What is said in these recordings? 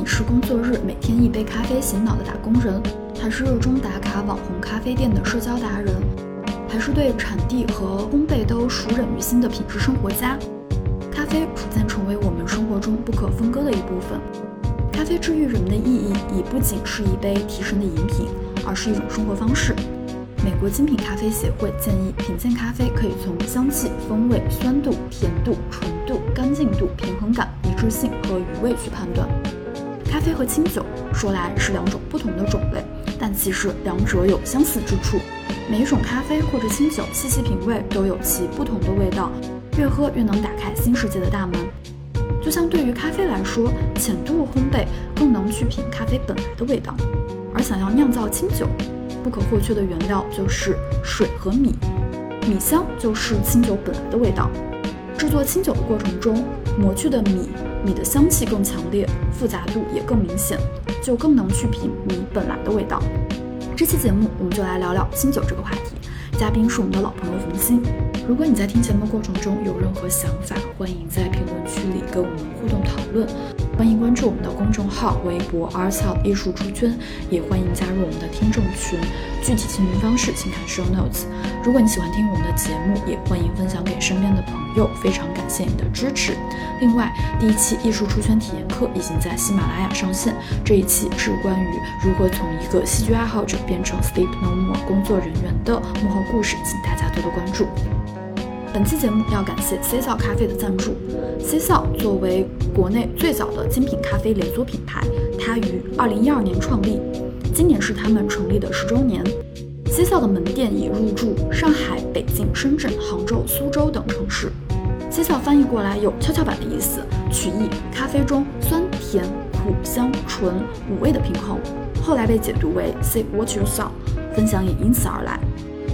你是工作日每天一杯咖啡醒脑的打工人，还是热衷打卡网红咖啡店的社交达人，还是对产地和烘焙都熟稔于心的品质生活家，咖啡逐渐成为我们生活中不可分割的一部分。咖啡治愈人们的意义已不仅是一杯提神的饮品，而是一种生活方式。美国精品咖啡协会建议，品鉴咖啡可以从香气、风味、酸度、甜度、纯度、干净度、平衡感、一致性和余味去判断。咖啡和清酒说来是两种不同的种类，但其实两者有相似之处。每一种咖啡或者清酒，细细品味都有其不同的味道，越喝越能打开新世界的大门。就像对于咖啡来说，浅度烘焙更能去品咖啡本来的味道，而想要酿造清酒。不可或缺的原料就是水和米，米香就是清酒本来的味道。制作清酒的过程中，磨去的米，米的香气更强烈，复杂度也更明显，就更能去品你本来的味道。这期节目我们就来聊聊清酒这个话题，嘉宾是我们的老朋友冯鑫。如果你在听节目过程中有任何想法，欢迎在评论区里跟我们互动讨论。欢迎关注我们的公众号、微博，artshop 艺术出圈”，也欢迎加入我们的听众群。具体进群方式请看 show notes。如果你喜欢听我们的节目，也欢迎分享给身边的朋友。非常感谢你的支持。另外，第一期艺术出圈体验课已经在喜马拉雅上线，这一期是关于如何从一个戏剧爱好者变成 Sleep No More 工作人员的幕后故事，请大家多多关注。本期节目要感谢 C 笑咖啡的赞助。C 笑作为国内最早的精品咖啡连锁品牌，它于二零一二年创立，今年是他们成立的十周年。C 笑的门店已入驻上海、北京、深圳、杭州、苏州等城市。C 笑翻译过来有跷跷板的意思，取意咖啡中酸甜苦香醇五味的平衡，后来被解读为 Say What You Saw，分享也因此而来。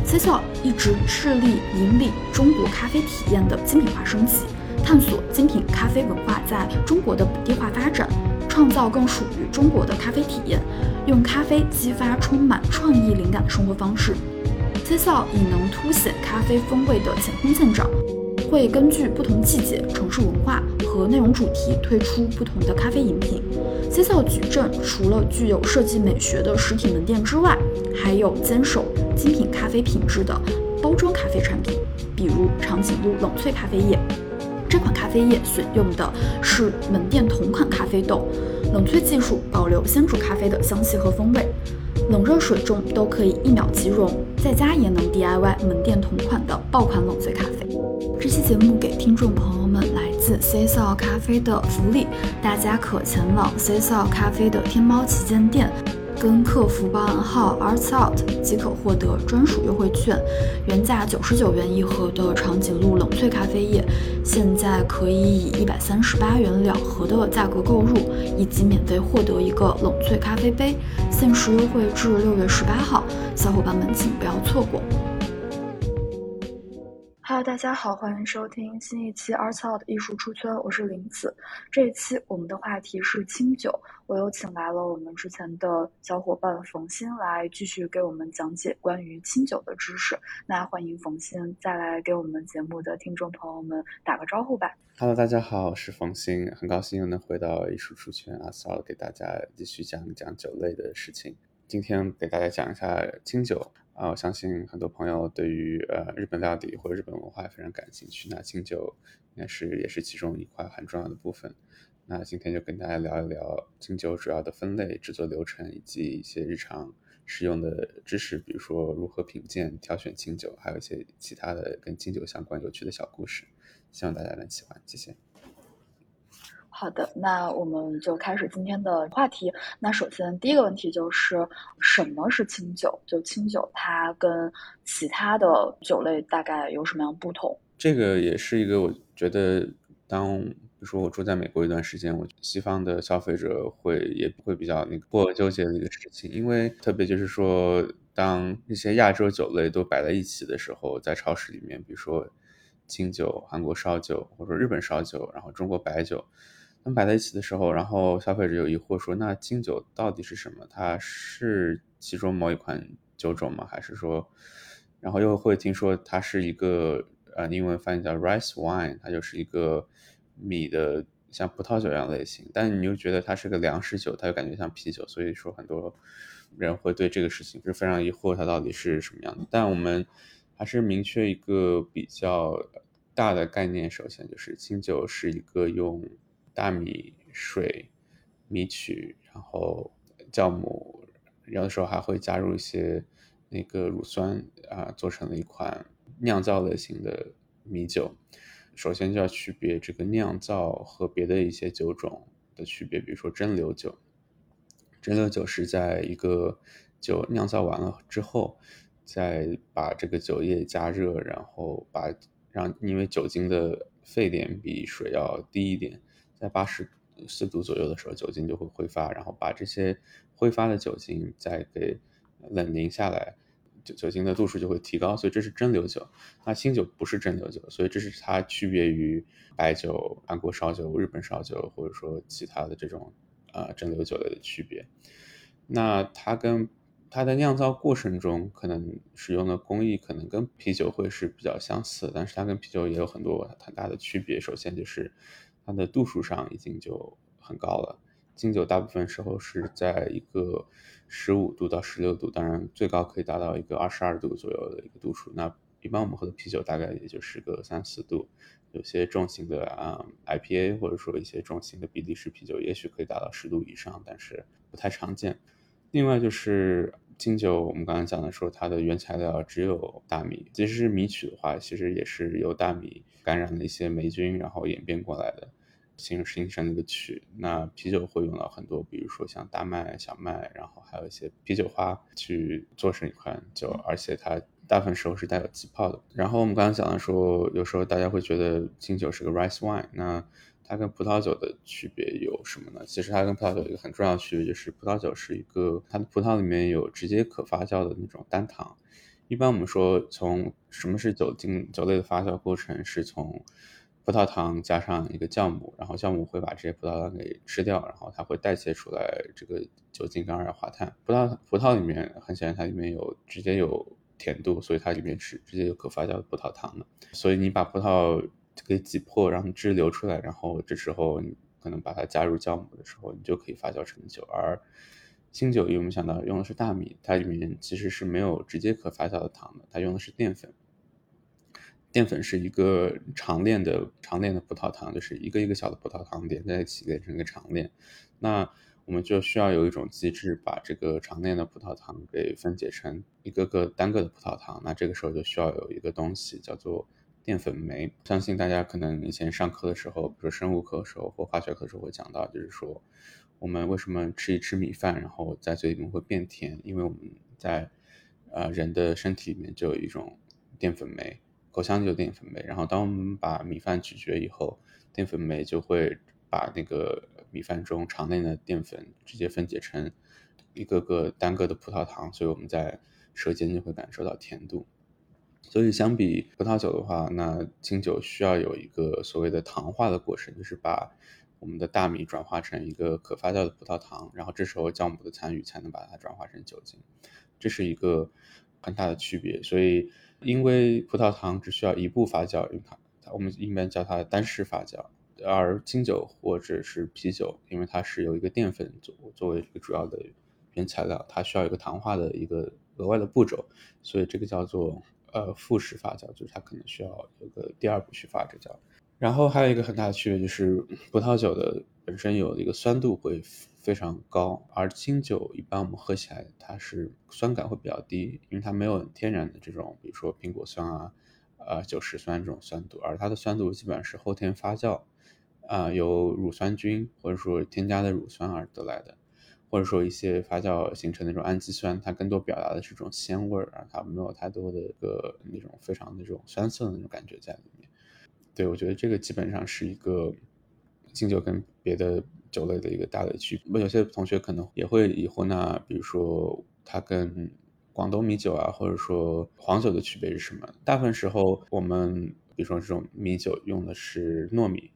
C 扫一直致力引领中国咖啡体验的精品化升级，探索精品咖啡文化在中国的本地化发展，创造更属于中国的咖啡体验，用咖啡激发充满创意灵感的生活方式。C 扫以能凸显咖啡风味的乾坤见长，会根据不同季节、城市文化和内容主题推出不同的咖啡饮品。C 扫矩阵除了具有设计美学的实体门店之外，还有坚守精品咖啡品质的包装咖啡产品，比如长颈鹿冷萃咖啡液。这款咖啡液选用的是门店同款咖啡豆，冷萃技术保留鲜煮咖啡的香气和风味，冷热水中都可以一秒即溶，在家也能 DIY 门店同款的爆款冷萃咖啡。这期节目给听众朋友们来自 C 扫咖啡的福利，大家可前往 C 扫咖啡的天猫旗舰店。跟客服报暗号 Arts Out 即可获得专属优惠券，原价九十九元一盒的长颈鹿冷萃咖啡液，现在可以以一百三十八元两盒的价格购入，以及免费获得一个冷萃咖啡杯，限时优惠至六月十八号，小伙伴们请不要错过。Hello，大家好，欢迎收听新一期 Arts Out 艺术出圈，我是林子。这一期我们的话题是清酒，我又请来了我们之前的小伙伴冯鑫来继续给我们讲解关于清酒的知识。那欢迎冯鑫再来给我们节目的听众朋友们打个招呼吧。Hello，大家好，我是冯鑫，很高兴又能回到艺术出圈 Arts Out，给大家继续讲一讲酒类的事情。今天给大家讲一下清酒。啊，我相信很多朋友对于呃日本料理或者日本文化非常感兴趣，那清酒应该是也是其中一块很重要的部分。那今天就跟大家聊一聊清酒主要的分类、制作流程以及一些日常使用的知识，比如说如何品鉴、挑选清酒，还有一些其他的跟清酒相关有趣的小故事，希望大家能喜欢，谢谢。好的，那我们就开始今天的话题。那首先第一个问题就是什么是清酒？就清酒它跟其他的酒类大概有什么样不同？这个也是一个我觉得，当比如说我住在美国一段时间，我西方的消费者会也会比较那个过纠结的一个事情，因为特别就是说，当一些亚洲酒类都摆在一起的时候，在超市里面，比如说清酒、韩国烧酒，或者日本烧酒，然后中国白酒。们摆在一起的时候，然后消费者有疑惑说：“那清酒到底是什么？它是其中某一款酒种吗？还是说……然后又会听说它是一个呃，英文翻译叫 rice wine，它就是一个米的像葡萄酒一样类型，但你又觉得它是个粮食酒，它又感觉像啤酒，所以说很多人会对这个事情是非常疑惑，它到底是什么样的。但我们还是明确一个比较大的概念，首先就是清酒是一个用大米、水、米曲，然后酵母，有的时候还会加入一些那个乳酸啊，做成了一款酿造类型的米酒。首先就要区别这个酿造和别的一些酒种的区别，比如说蒸馏酒。蒸馏酒是在一个酒酿造完了之后，再把这个酒液加热，然后把让因为酒精的沸点比水要低一点，在八十四度左右的时候，酒精就会挥发，然后把这些挥发的酒精再给冷凝下来。酒酒精的度数就会提高，所以这是蒸馏酒。那清酒不是蒸馏酒，所以这是它区别于白酒、韩国烧酒、日本烧酒，或者说其他的这种啊蒸馏酒类的区别。那它跟它的酿造过程中可能使用的工艺可能跟啤酒会是比较相似，但是它跟啤酒也有很多很大的区别。首先就是它的度数上已经就很高了。金酒大部分时候是在一个十五度到十六度，当然最高可以达到一个二十二度左右的一个度数。那一般我们喝的啤酒大概也就是个三四度，有些重型的啊 IPA 或者说一些重型的比利时啤酒，也许可以达到十度以上，但是不太常见。另外就是清酒，我们刚才讲的说它的原材料只有大米，即使是米曲的话，其实也是由大米感染了一些霉菌，然后演变过来的。形形成那个曲，那啤酒会用到很多，比如说像大麦、小麦，然后还有一些啤酒花去做成一款酒，而且它大部分时候是带有气泡的。然后我们刚刚讲的说，有时候大家会觉得清酒是个 rice wine，那它跟葡萄酒的区别有什么呢？其实它跟葡萄酒一个很重要的区别就是，葡萄酒是一个它的葡萄里面有直接可发酵的那种单糖。一般我们说从什么是酒精酒类的发酵过程，是从葡萄糖加上一个酵母，然后酵母会把这些葡萄糖给吃掉，然后它会代谢出来这个酒精跟二氧化碳。葡萄葡萄里面很显然它里面有直接有甜度，所以它里面是直接有可发酵的葡萄糖的。所以你把葡萄给挤破，让汁流出来，然后这时候你可能把它加入酵母的时候，你就可以发酵成酒。而清酒，因为我们想到用的是大米，它里面其实是没有直接可发酵的糖的，它用的是淀粉。淀粉是一个长链的长链的葡萄糖，就是一个一个小的葡萄糖连在一起连成一个长链。那我们就需要有一种机制，把这个长链的葡萄糖给分解成一个个单个的葡萄糖。那这个时候就需要有一个东西叫做淀粉酶。相信大家可能以前上课的时候，比如说生物课的时候或化学课的时候会讲到，就是说我们为什么吃一吃米饭，然后在嘴里面会变甜？因为我们在呃人的身体里面就有一种淀粉酶。口腔就有淀粉酶，然后当我们把米饭咀嚼以后，淀粉酶就会把那个米饭中肠内的淀粉直接分解成一个个单个的葡萄糖，所以我们在舌尖就会感受到甜度。所以相比葡萄酒的话，那清酒需要有一个所谓的糖化的过程，就是把我们的大米转化成一个可发酵的葡萄糖，然后这时候酵母的参与才能把它转化成酒精，这是一个很大的区别。所以。因为葡萄糖只需要一步发酵，它我们一般叫它单式发酵，而清酒或者是啤酒，因为它是由一个淀粉作作为一个主要的原材料，它需要一个糖化的一个额外的步骤，所以这个叫做呃复式发酵，就是它可能需要有个第二步去发这叫。然后还有一个很大的区别就是葡萄酒的本身有一个酸度会。非常高，而清酒一般我们喝起来它是酸感会比较低，因为它没有天然的这种，比如说苹果酸啊、呃酒石酸这种酸度，而它的酸度基本上是后天发酵，啊由乳酸菌或者说添加的乳酸而得来的，或者说一些发酵形成那种氨基酸，它更多表达的是这种鲜味儿，它没有太多的一个那种非常那种酸涩的那种感觉在里面。对我觉得这个基本上是一个清酒跟别的。酒类的一个大的区别，有些同学可能也会疑惑，那比如说它跟广东米酒啊，或者说黄酒的区别是什么？大部分时候我们比如说这种米酒用的是糯米，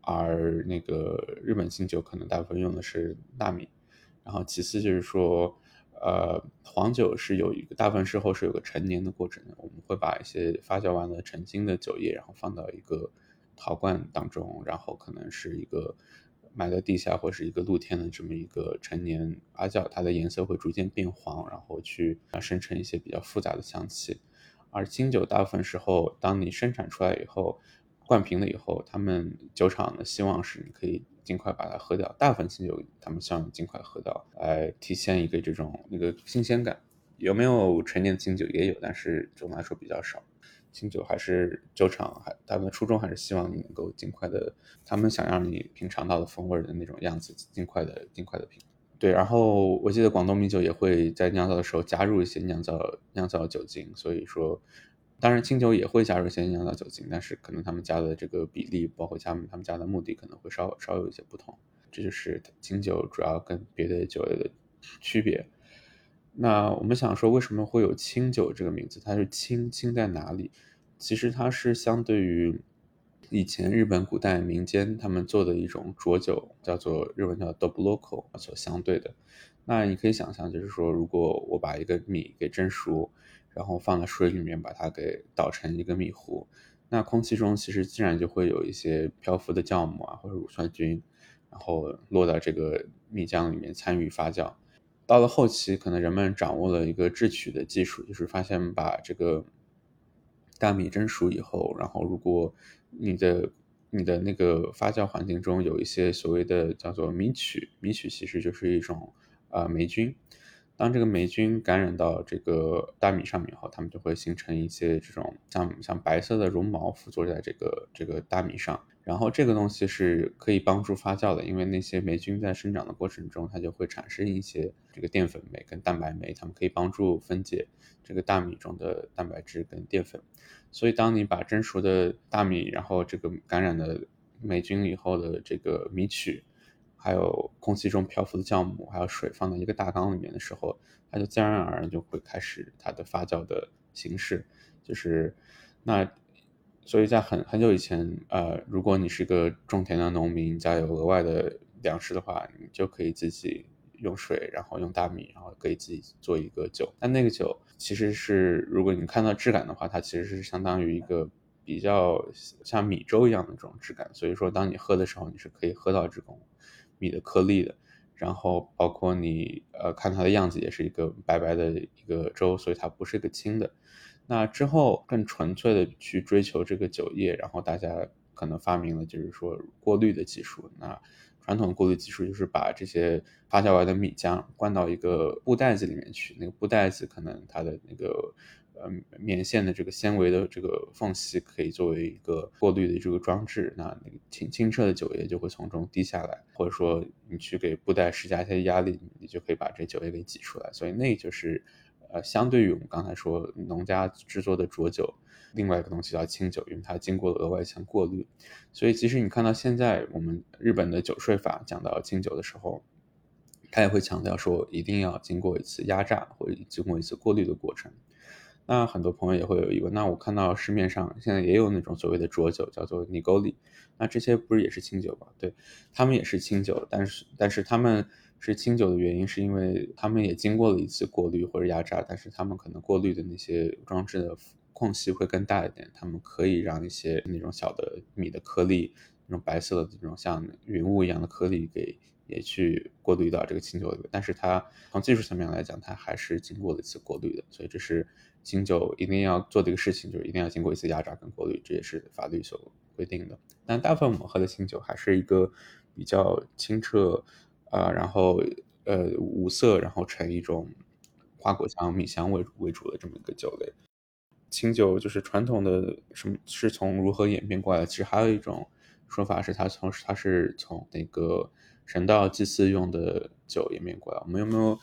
而那个日本清酒可能大部分用的是大米。然后其次就是说，呃，黄酒是有一个大部分时候是有个陈年的过程，我们会把一些发酵完了成精的酒液，然后放到一个陶罐当中，然后可能是一个埋在地下或是一个露天的这么一个陈年发酵，它的颜色会逐渐变黄，然后去生成一些比较复杂的香气。而清酒大部分时候，当你生产出来以后，灌瓶了以后，他们酒厂的希望是你可以尽快把它喝掉。大部分清酒他们希望你尽快喝掉，来体现一个这种那个新鲜感。有没有陈年的清酒也有，但是总的来说比较少。清酒还是酒厂还他们的初衷还是希望你能够尽快的，他们想让你品尝到的风味的那种样子，尽快的尽快的品。对，然后我记得广东米酒也会在酿造的时候加入一些酿造酿造酒精，所以说。当然，清酒也会加入一些酿造酒精，但是可能他们加的这个比例，包括他们他们加的目的，可能会稍稍有一些不同。这就是清酒主要跟别的酒类的区别。那我们想说，为什么会有清酒这个名字？它是清清在哪里？其实它是相对于以前日本古代民间他们做的一种浊酒，叫做日文叫 dobloco 所相对的。那你可以想象，就是说，如果我把一个米给蒸熟。然后放在水里面，把它给捣成一个米糊。那空气中其实自然就会有一些漂浮的酵母啊，或者乳酸菌，然后落到这个米浆里面参与发酵。到了后期，可能人们掌握了一个制曲的技术，就是发现把这个大米蒸熟以后，然后如果你的你的那个发酵环境中有一些所谓的叫做米曲，米曲其实就是一种啊霉菌。当这个霉菌感染到这个大米上面以后，它们就会形成一些这种像像白色的绒毛附着在这个这个大米上。然后这个东西是可以帮助发酵的，因为那些霉菌在生长的过程中，它就会产生一些这个淀粉酶跟蛋白酶，它们可以帮助分解这个大米中的蛋白质跟淀粉。所以当你把蒸熟的大米，然后这个感染的霉菌以后的这个米曲。还有空气中漂浮的酵母，还有水放在一个大缸里面的时候，它就自然而然就会开始它的发酵的形式。就是那，所以在很很久以前，呃，如果你是一个种田的农民，家有额外的粮食的话，你就可以自己用水，然后用大米，然后可以自己做一个酒。但那个酒其实是，如果你看到质感的话，它其实是相当于一个比较像米粥一样的这种质感。所以说，当你喝的时候，你是可以喝到这种。米的颗粒的，然后包括你呃看它的样子也是一个白白的一个粥，所以它不是一个清的。那之后更纯粹的去追求这个酒液，然后大家可能发明了就是说过滤的技术。那传统过滤技术就是把这些发酵完的米浆灌到一个布袋子里面去，那个布袋子可能它的那个。呃，棉线的这个纤维的这个缝隙可以作为一个过滤的这个装置，那那个清清澈的酒液就会从中滴下来，或者说你去给布袋施加一些压力，你就可以把这酒液给挤出来。所以那就是，呃，相对于我们刚才说农家制作的浊酒，另外一个东西叫清酒，因为它经过了额外一层过滤。所以其实你看到现在我们日本的酒税法讲到清酒的时候，他也会强调说一定要经过一次压榨或者经过一次过滤的过程。那很多朋友也会有疑问，那我看到市面上现在也有那种所谓的浊酒，叫做尼沟里，那这些不是也是清酒吗？对，他们也是清酒，但是但是他们是清酒的原因，是因为他们也经过了一次过滤或者压榨，但是他们可能过滤的那些装置的空隙会更大一点，他们可以让一些那种小的米的颗粒，那种白色的这种像云雾一样的颗粒给。也去过滤到这个清酒里面，但是它从技术层面来讲，它还是经过了一次过滤的，所以这是清酒一定要做的一个事情，就是一定要经过一次压榨跟过滤，这也是法律所规定的。但大部分我们喝的清酒还是一个比较清澈啊，然后呃无色，然后呈一种花果香、米香为为主的这么一个酒类。清酒就是传统的什么是从如何演变过来？其实还有一种说法是，它从它是从那个。神道祭祀用的酒演变过来，我们有没有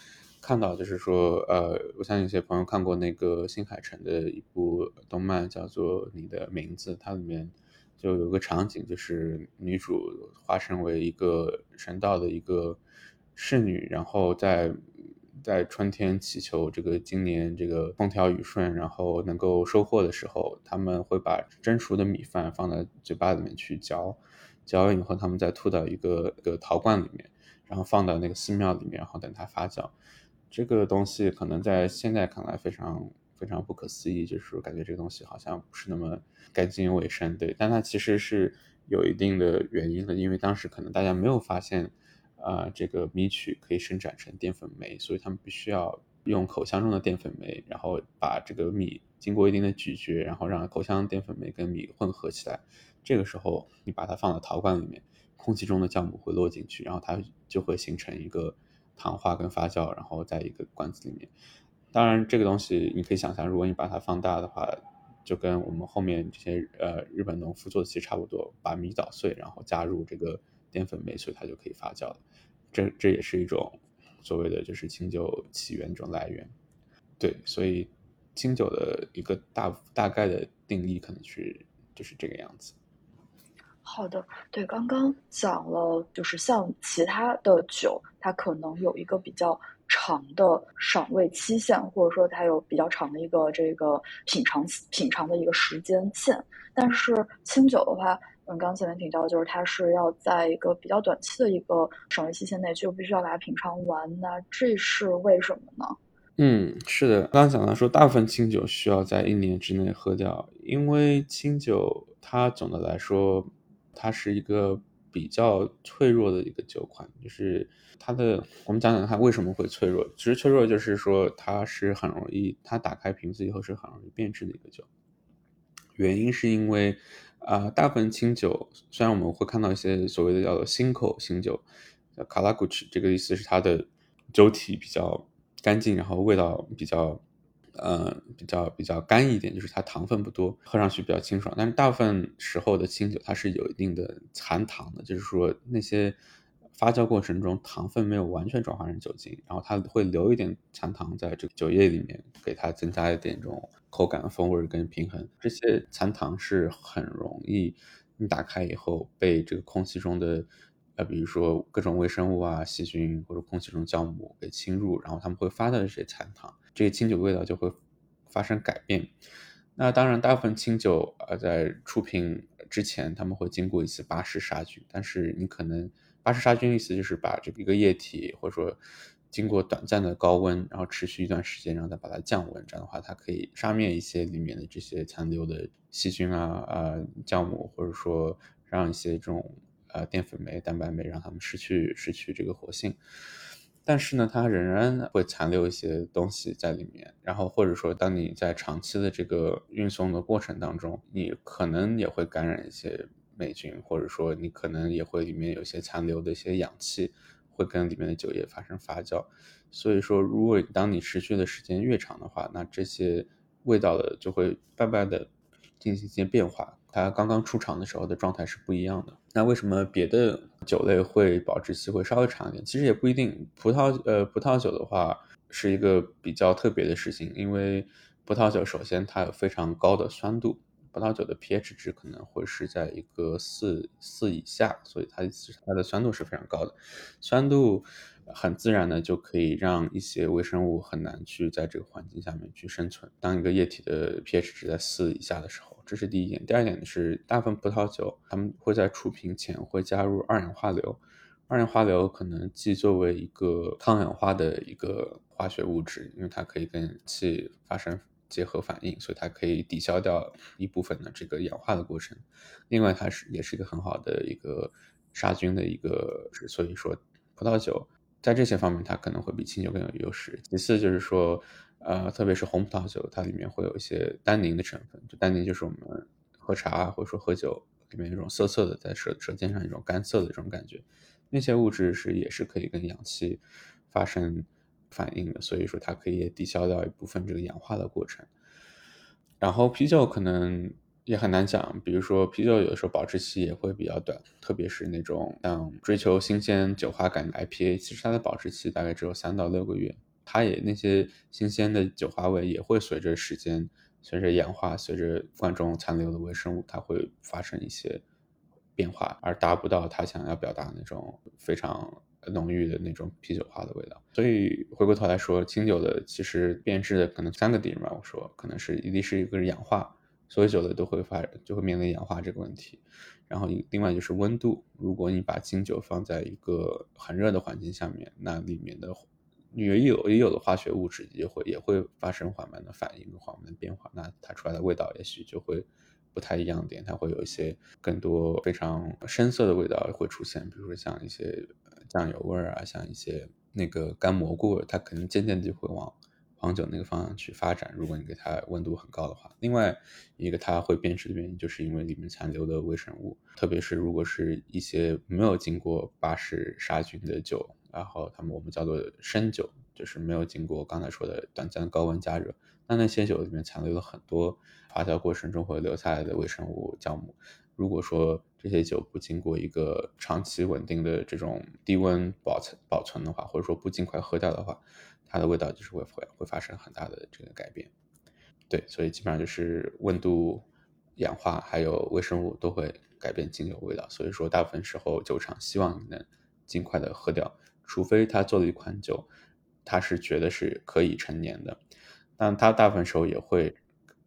看到？就是说，呃，我相信有些朋友看过那个新海诚的一部动漫，叫做《你的名字》，它里面就有个场景，就是女主化身为一个神道的一个侍女，然后在在春天祈求这个今年这个风调雨顺，然后能够收获的时候，他们会把蒸熟的米饭放在嘴巴里面去嚼。嚼完以后，他们再吐到一个个陶罐里面，然后放到那个寺庙里面，然后等它发酵。这个东西可能在现在看来非常非常不可思议，就是感觉这个东西好像不是那么干净卫生，对，但它其实是有一定的原因的，因为当时可能大家没有发现，啊，这个米曲可以生产成淀粉酶，所以他们必须要用口腔中的淀粉酶，然后把这个米经过一定的咀嚼，然后让口腔淀粉酶跟米混合起来，这个时候你把它放到陶罐里面，空气中的酵母会落进去，然后它就会形成一个糖化跟发酵，然后在一个罐子里面。当然，这个东西你可以想象，如果你把它放大的话，就跟我们后面这些呃日本农夫做的其实差不多，把米捣碎，然后加入这个淀粉酶，所以它就可以发酵了。这这也是一种所谓的就是清酒起源这种来源。对，所以清酒的一个大大概的定义可能是就是这个样子。好的，对，刚刚讲了，就是像其他的酒，它可能有一个比较长的赏味期限，或者说它有比较长的一个这个品尝品尝的一个时间线。但是清酒的话，嗯，刚刚前面提到，就是它是要在一个比较短期的一个赏味期限内，就必须要把它品尝完。那这是为什么呢？嗯，是的，刚刚讲到说，大部分清酒需要在一年之内喝掉，因为清酒它总的来说。它是一个比较脆弱的一个酒款，就是它的，我们讲讲它为什么会脆弱。其实脆弱就是说它是很容易，它打开瓶子以后是很容易变质的一个酒。原因是因为，啊，大部分清酒虽然我们会看到一些所谓的叫做新口新酒，叫卡拉古奇，这个意思是它的酒体比较干净，然后味道比较。呃，比较比较干一点，就是它糖分不多，喝上去比较清爽。但是大部分时候的清酒它是有一定的残糖的，就是说那些发酵过程中糖分没有完全转化成酒精，然后它会留一点残糖在这个酒液里面，给它增加一点这种口感、风味跟平衡。这些残糖是很容易你打开以后被这个空气中的。呃，比如说各种微生物啊、细菌或者空气中酵母给侵入，然后他们会发的这些残糖，这个清酒味道就会发生改变。那当然，大部分清酒呃在出品之前，他们会经过一次巴氏杀菌，但是你可能巴氏杀菌意思就是把这个一个液体或者说经过短暂的高温，然后持续一段时间，然后再把它降温，这样的话它可以杀灭一些里面的这些残留的细菌啊、呃酵母，或者说让一些这种。呃，淀粉酶、蛋白酶让它们失去失去这个活性，但是呢，它仍然会残留一些东西在里面。然后或者说，当你在长期的这个运送的过程当中，你可能也会感染一些霉菌，或者说你可能也会里面有些残留的一些氧气，会跟里面的酒液发生发酵。所以说，如果当你持续的时间越长的话，那这些味道的就会慢慢的进行一些变化。它刚刚出厂的时候的状态是不一样的。那为什么别的酒类会保质期会稍微长一点？其实也不一定。葡萄呃，葡萄酒的话是一个比较特别的事情，因为葡萄酒首先它有非常高的酸度，葡萄酒的 pH 值可能会是在一个四四以下，所以它它的酸度是非常高的，酸度。很自然的就可以让一些微生物很难去在这个环境下面去生存。当一个液体的 pH 值在四以下的时候，这是第一点。第二点是，大部分葡萄酒他们会在出瓶前会加入二氧化硫。二氧化硫可能既作为一个抗氧化的一个化学物质，因为它可以跟气发生结合反应，所以它可以抵消掉一部分的这个氧化的过程。另外，它是也是一个很好的一个杀菌的一个，所以说葡萄酒。在这些方面，它可能会比清酒更有优势。其次就是说，呃，特别是红葡萄酒，它里面会有一些单宁的成分。就单宁就是我们喝茶或者说喝酒里面一种涩涩的，在舌舌尖上一种干涩的这种感觉。那些物质是也是可以跟氧气发生反应的，所以说它可以抵消掉一部分这个氧化的过程。然后啤酒可能。也很难讲，比如说啤酒有的时候保质期也会比较短，特别是那种像追求新鲜酒花感的 IPA，其实它的保质期大概只有三到六个月，它也那些新鲜的酒花味也会随着时间、随着氧化、随着罐中残留的微生物，它会发生一些变化，而达不到它想要表达那种非常浓郁的那种啤酒花的味道。所以回过头来说，清酒的其实变质的可能三个点吧，我说可能是一定是一个氧化。所有酒类都会发，就会面临氧化这个问题。然后另外就是温度，如果你把清酒放在一个很热的环境下面，那里面的也有也有的化学物质也会也会发生缓慢的反应缓慢的变化，那它出来的味道也许就会不太一样点，它会有一些更多非常深色的味道会出现，比如说像一些酱油味儿啊，像一些那个干蘑菇味，它可能渐渐地会往黄酒那个方向去发展。如果你给它温度很高的话，另外一个它会变质的原因，就是因为里面残留的微生物，特别是如果是一些没有经过巴氏杀菌的酒。然后他们我们叫做生酒，就是没有经过刚才说的短暂高温加热。那那些酒里面残留了很多发酵过程中会留下来的微生物酵母。如果说这些酒不经过一个长期稳定的这种低温保存保存的话，或者说不尽快喝掉的话，它的味道就是会会会发生很大的这个改变。对，所以基本上就是温度、氧化还有微生物都会改变精油味道。所以说大部分时候酒厂希望你能尽快的喝掉。除非他做了一款酒，他是觉得是可以陈年的，但他大部分时候也会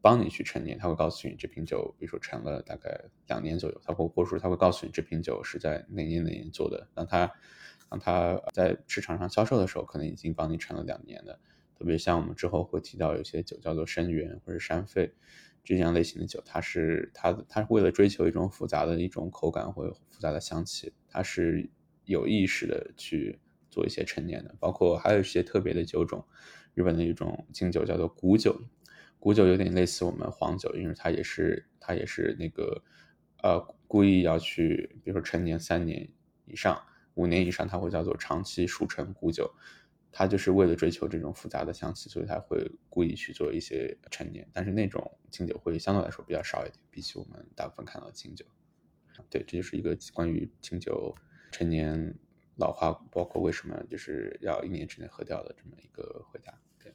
帮你去陈年，他会告诉你这瓶酒，比如说陈了大概两年左右，他会或者说他会告诉你这瓶酒是在哪年哪年做的，让他当它在市场上销售的时候，可能已经帮你陈了两年的，特别像我们之后会提到有些酒叫做生源或者山肺这样类型的酒，它是它它是为了追求一种复杂的一种口感或复杂的香气，它是有意识的去。做一些陈年的，包括还有一些特别的酒种，日本的一种清酒叫做古酒，古酒有点类似我们黄酒，因为它也是它也是那个呃故意要去，比如说陈年三年以上、五年以上，它会叫做长期熟成古酒，它就是为了追求这种复杂的香气，所以它会故意去做一些陈年，但是那种清酒会相对来说比较少一点，比起我们大部分看到的清酒。对，这就是一个关于清酒陈年。老化包括为什么就是要一年之内喝掉的这么一个回答。对，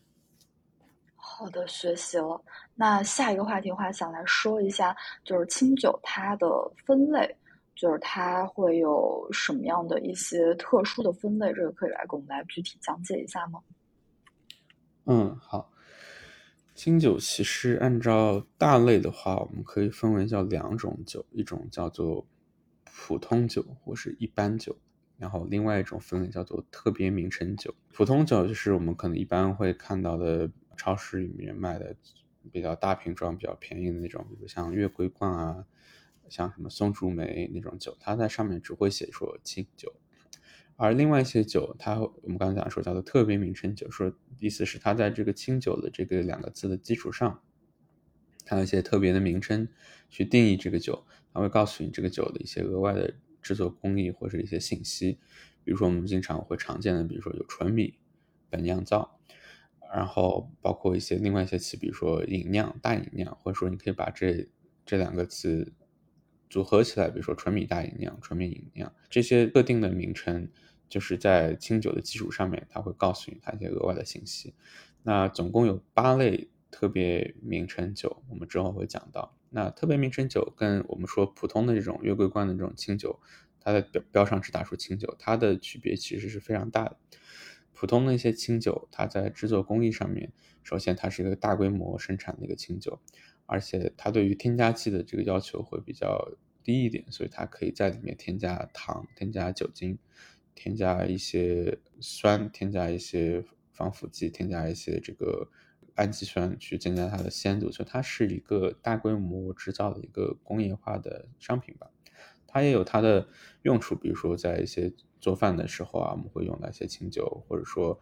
好的，学习了。那下一个话题的话，想来说一下，就是清酒它的分类，就是它会有什么样的一些特殊的分类，这个可以来给我们来具体讲解一下吗？嗯，好。清酒其实按照大类的话，我们可以分为叫两种酒，一种叫做普通酒，或是一般酒。然后另外一种分类叫做特别名称酒，普通酒就是我们可能一般会看到的超市里面卖的比较大瓶装、比较便宜的那种，比如像月桂冠啊，像什么松竹梅那种酒，它在上面只会写说清酒。而另外一些酒，它我们刚才讲说叫做特别名称酒，说意思是它在这个清酒的这个两个字的基础上，它有一些特别的名称去定义这个酒，它会告诉你这个酒的一些额外的。制作工艺或者一些信息，比如说我们经常会常见的，比如说有纯米、本酿造，然后包括一些另外一些词，比如说饮酿、大饮酿，或者说你可以把这这两个词组合起来，比如说纯米大吟酿、纯米饮酿，这些特定的名称，就是在清酒的基础上面，它会告诉你它一些额外的信息。那总共有八类特别名称酒，我们之后会讲到。那特别名称酒跟我们说普通的这种月桂冠的这种清酒，它的标标上只打出清酒，它的区别其实是非常大的。普通的一些清酒，它在制作工艺上面，首先它是一个大规模生产的一个清酒，而且它对于添加剂的这个要求会比较低一点，所以它可以在里面添加糖、添加酒精、添加一些酸、添加一些防腐剂、添加一些这个。氨基酸去增加它的鲜度，所以它是一个大规模制造的一个工业化的商品吧。它也有它的用处，比如说在一些做饭的时候啊，我们会用到一些清酒，或者说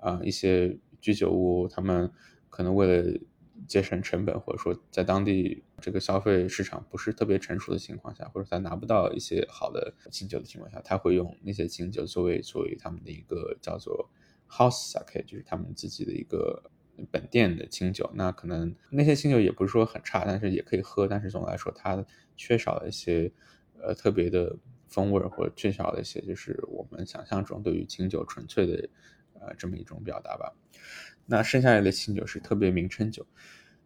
啊一些居酒屋，他们可能为了节省成本，或者说在当地这个消费市场不是特别成熟的情况下，或者他拿不到一些好的清酒的情况下，他会用那些清酒作为作为他们的一个叫做 house sake，就是他们自己的一个。本店的清酒，那可能那些清酒也不是说很差，但是也可以喝。但是总的来说，它缺少了一些呃特别的风味，或者缺少了一些就是我们想象中对于清酒纯粹的呃这么一种表达吧。那剩下来的清酒是特别名称酒。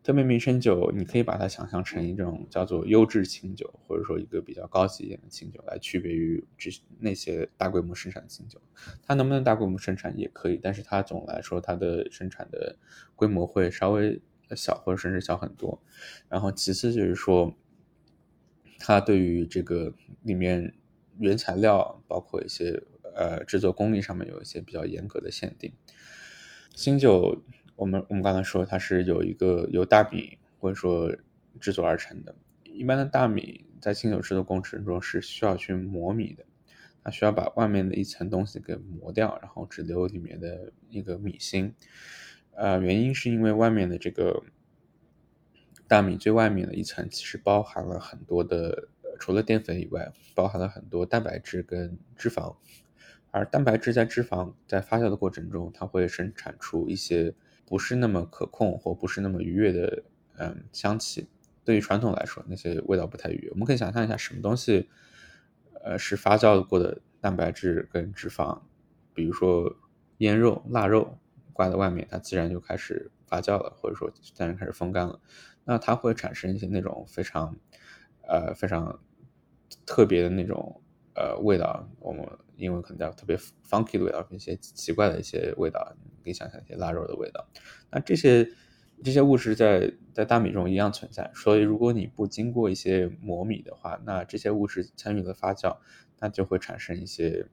特别名称酒，你可以把它想象成一种叫做优质清酒，或者说一个比较高级一点的清酒，来区别于这那些大规模生产的清酒。它能不能大规模生产也可以，但是它总来说它的生产的规模会稍微小，或者甚至小很多。然后其次就是说，它对于这个里面原材料，包括一些呃制作工艺上面有一些比较严格的限定。新酒，我们我们刚才说它是有一个由大米或者说制作而成的。一般的大米在清酒制作过程中是需要去磨米的，它需要把外面的一层东西给磨掉，然后只留里面的一个米芯。呃，原因是因为外面的这个大米最外面的一层其实包含了很多的，除了淀粉以外，包含了很多蛋白质跟脂肪。而蛋白质在脂肪在发酵的过程中，它会生产出一些不是那么可控或不是那么愉悦的嗯香气。对于传统来说，那些味道不太愉悦。我们可以想象一下，什么东西呃是发酵过的蛋白质跟脂肪，比如说腌肉、腊肉挂在外面，它自然就开始发酵了，或者说自然开始风干了。那它会产生一些那种非常呃非常特别的那种呃味道，我们。英文可能叫特别 funky 的味道，一些奇怪的一些味道，你可以想象一些腊肉的味道。那这些这些物质在在大米中一样存在，所以如果你不经过一些磨米的话，那这些物质参与了发酵，那就会产生一些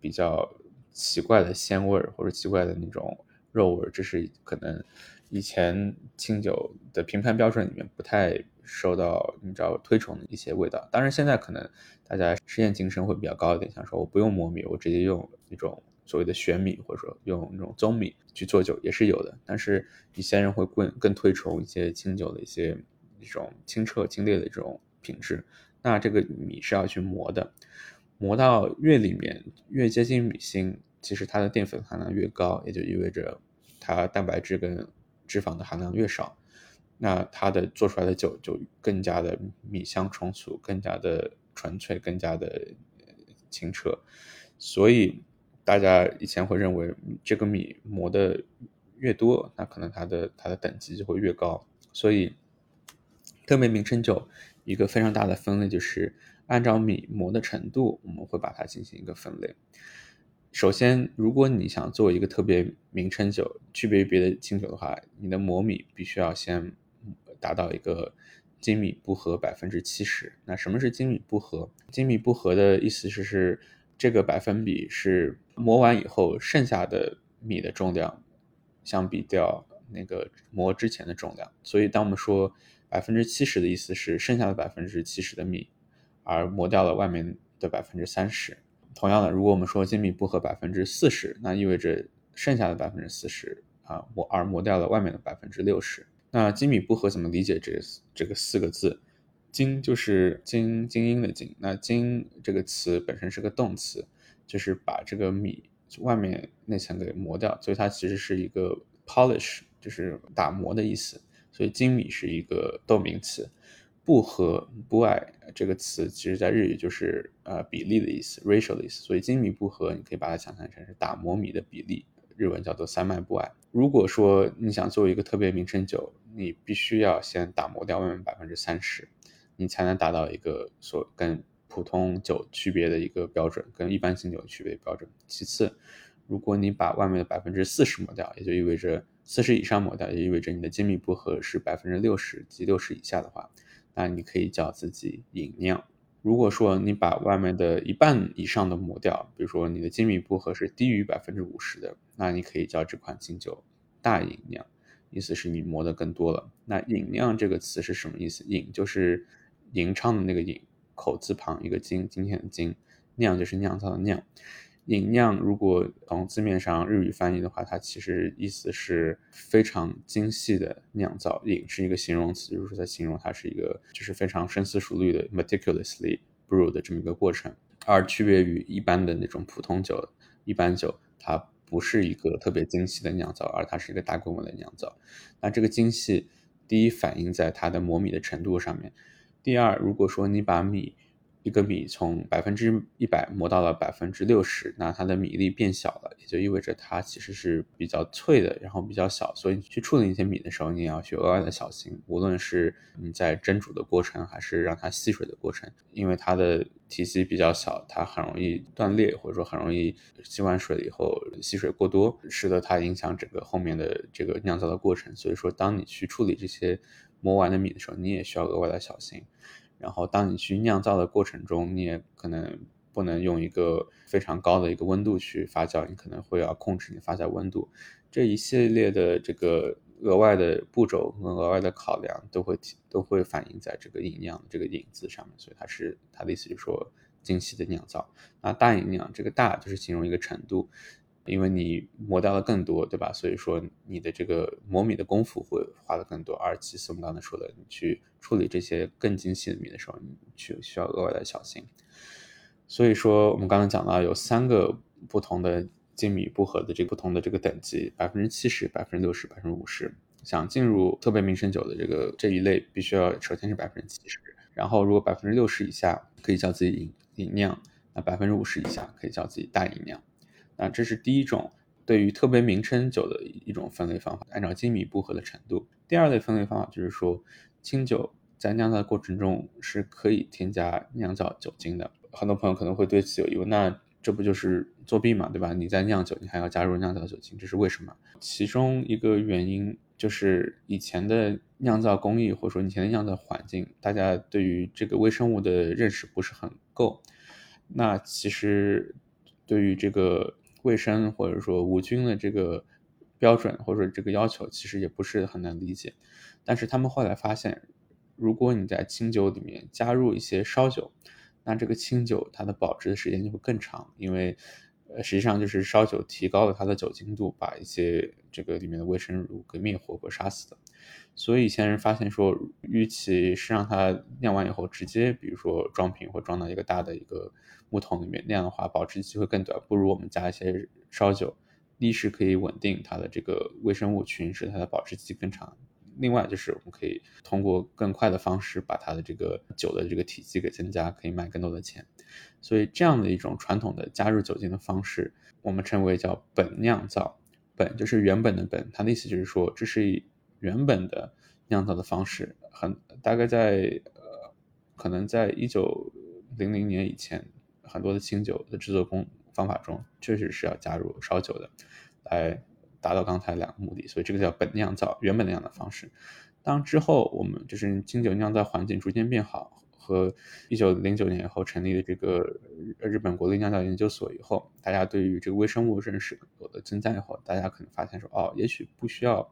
比较奇怪的鲜味或者奇怪的那种肉味。这是可能以前清酒的评判标准里面不太。受到你知道推崇的一些味道，当然现在可能大家实验精神会比较高一点，想说我不用磨米，我直接用那种所谓的玄米或者说用那种棕米去做酒也是有的。但是一些人会更更推崇一些清酒的一些一种清澈清冽的这种品质。那这个米是要去磨的，磨到越里面越接近米芯，其实它的淀粉含量越高，也就意味着它蛋白质跟脂肪的含量越少。那它的做出来的酒就更加的米香充足，更加的纯粹，更加的清澈。所以大家以前会认为，这个米磨的越多，那可能它的它的等级就会越高。所以，特别名称酒一个非常大的分类就是按照米磨的程度，我们会把它进行一个分类。首先，如果你想做一个特别名称酒，区别于别的清酒的话，你的磨米必须要先。达到一个精米不合百分之七十。那什么是精米不合？精米不合的意思是是这个百分比是磨完以后剩下的米的重量相比掉那个磨之前的重量。所以当我们说百分之七十的意思是剩下的百分之七十的米，而磨掉了外面的百分之三十。同样的，如果我们说精米不合百分之四十，那意味着剩下的百分之四十啊磨而磨掉了外面的百分之六十。那精米不合怎么理解？这这个四个字，精就是精精英的精。那精这个词本身是个动词，就是把这个米外面那层给磨掉，所以它其实是一个 polish，就是打磨的意思。所以精米是一个动名词。不和不爱这个词，其实在日语就是呃比例的意思，ratio 的意思。所以精米不和，你可以把它想象成是打磨米的比例。日文叫做三麦不爱。如果说你想做一个特别名称酒，你必须要先打磨掉外面百分之三十，你才能达到一个所跟普通酒区别的一个标准，跟一般清酒区别的标准。其次，如果你把外面的百分之四十磨掉，也就意味着四十以上磨掉，也意味着你的精密不合是百分之六十及六十以下的话，那你可以叫自己饮酿。如果说你把外面的一半以上的磨掉，比如说你的精米不合是低于百分之五十的，那你可以叫这款清酒大饮酿，意思是你磨的更多了。那饮酿这个词是什么意思？饮就是吟唱的那个饮，口字旁一个金，今天的今，酿就是酿造的酿。饮酿如果从字面上日语翻译的话，它其实意思是非常精细的酿造。饮是一个形容词，就是说在形容它是一个就是非常深思熟虑的 meticulously brew 的这么一个过程。而区别于一般的那种普通酒，一般酒它不是一个特别精细的酿造，而它是一个大规模的酿造。那这个精细，第一反映在它的磨米的程度上面。第二，如果说你把米一个米从百分之一百磨到了百分之六十，那它的米粒变小了，也就意味着它其实是比较脆的，然后比较小。所以去处理一些米的时候，你也要去额外的小心，无论是你在蒸煮的过程，还是让它吸水的过程，因为它的体积比较小，它很容易断裂，或者说很容易吸完水了以后吸水过多，使得它影响整个后面的这个酿造的过程。所以说，当你去处理这些磨完的米的时候，你也需要额外的小心。然后，当你去酿造的过程中，你也可能不能用一个非常高的一个温度去发酵，你可能会要控制你发酵温度。这一系列的这个额外的步骤和额外的考量都会都会反映在这个饮酿这个饮字上面，所以它是它的意思就是说精细的酿造。那大饮酿这个大就是形容一个程度，因为你磨掉了更多，对吧？所以说你的这个磨米的功夫会花的更多。而其次我们刚才说的，你去处理这些更精细的米的时候，你去需要额外的小心。所以说我们刚才讲到有三个不同的。精米步合的这个不同的这个等级，百分之七十、百分之六十、百分之五十，想进入特别名胜酒的这个这一类，必须要首先是百分之七十，然后如果百分之六十以下可以叫自己饮饮酿，那百分之五十以下可以叫自己大饮酿。那这是第一种对于特别名称酒的一种分类方法，按照精米步合的程度。第二类分类方法就是说，清酒在酿造过程中是可以添加酿造酒精的。很多朋友可能会对此有疑问，那这不就是作弊嘛，对吧？你在酿酒，你还要加入酿造酒精，这是为什么？其中一个原因就是以前的酿造工艺，或者说以前的酿造环境，大家对于这个微生物的认识不是很够。那其实对于这个卫生或者说无菌的这个标准或者这个要求，其实也不是很难理解。但是他们后来发现，如果你在清酒里面加入一些烧酒，那这个清酒它的保质的时间就会更长，因为呃实际上就是烧酒提高了它的酒精度，把一些这个里面的微生物给灭活或杀死的。所以以前人发现说，与其是让它酿完以后直接比如说装瓶或装到一个大的一个木桶里面，那样的话保质期会更短，不如我们加一些烧酒，一是可以稳定它的这个微生物群，使它的保质期更长。另外就是我们可以通过更快的方式把它的这个酒的这个体积给增加，可以卖更多的钱。所以这样的一种传统的加入酒精的方式，我们称为叫本酿造。本就是原本的本，它的意思就是说这是原本的酿造的方式。很大概在呃，可能在一九零零年以前，很多的清酒的制作工方法中确实是要加入烧酒的，来。达到刚才两个目的，所以这个叫本酿造，原本酿造的方式。当之后我们就是清酒酿造环境逐渐变好，和一九零九年以后成立的这个日本国立酿造研究所以后，大家对于这个微生物认识有了增加以后，大家可能发现说，哦，也许不需要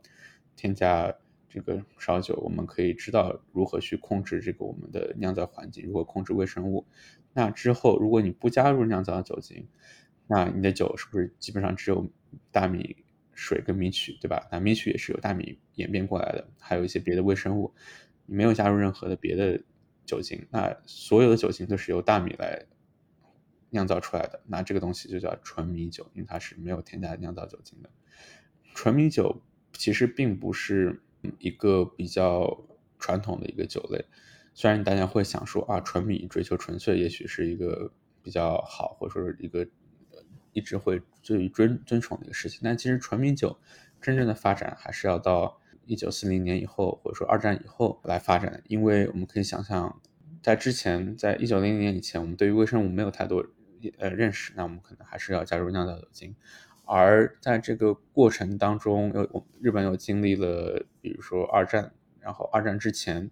添加这个烧酒，我们可以知道如何去控制这个我们的酿造环境，如何控制微生物。那之后，如果你不加入酿造酒精，那你的酒是不是基本上只有大米？水跟米曲，对吧？那米曲也是由大米演变过来的，还有一些别的微生物，没有加入任何的别的酒精，那所有的酒精都是由大米来酿造出来的，那这个东西就叫纯米酒，因为它是没有添加酿造酒精的。纯米酒其实并不是一个比较传统的一个酒类，虽然大家会想说啊，纯米追求纯粹，也许是一个比较好，或者说是一个。一直会最尊尊崇的一个事情，但其实纯米酒真正的发展还是要到一九四零年以后，或者说二战以后来发展。因为我们可以想象，在之前，在一九零零年以前，我们对于微生物没有太多呃认识，那我们可能还是要加入酿造酒精。而在这个过程当中，又日本又经历了，比如说二战，然后二战之前，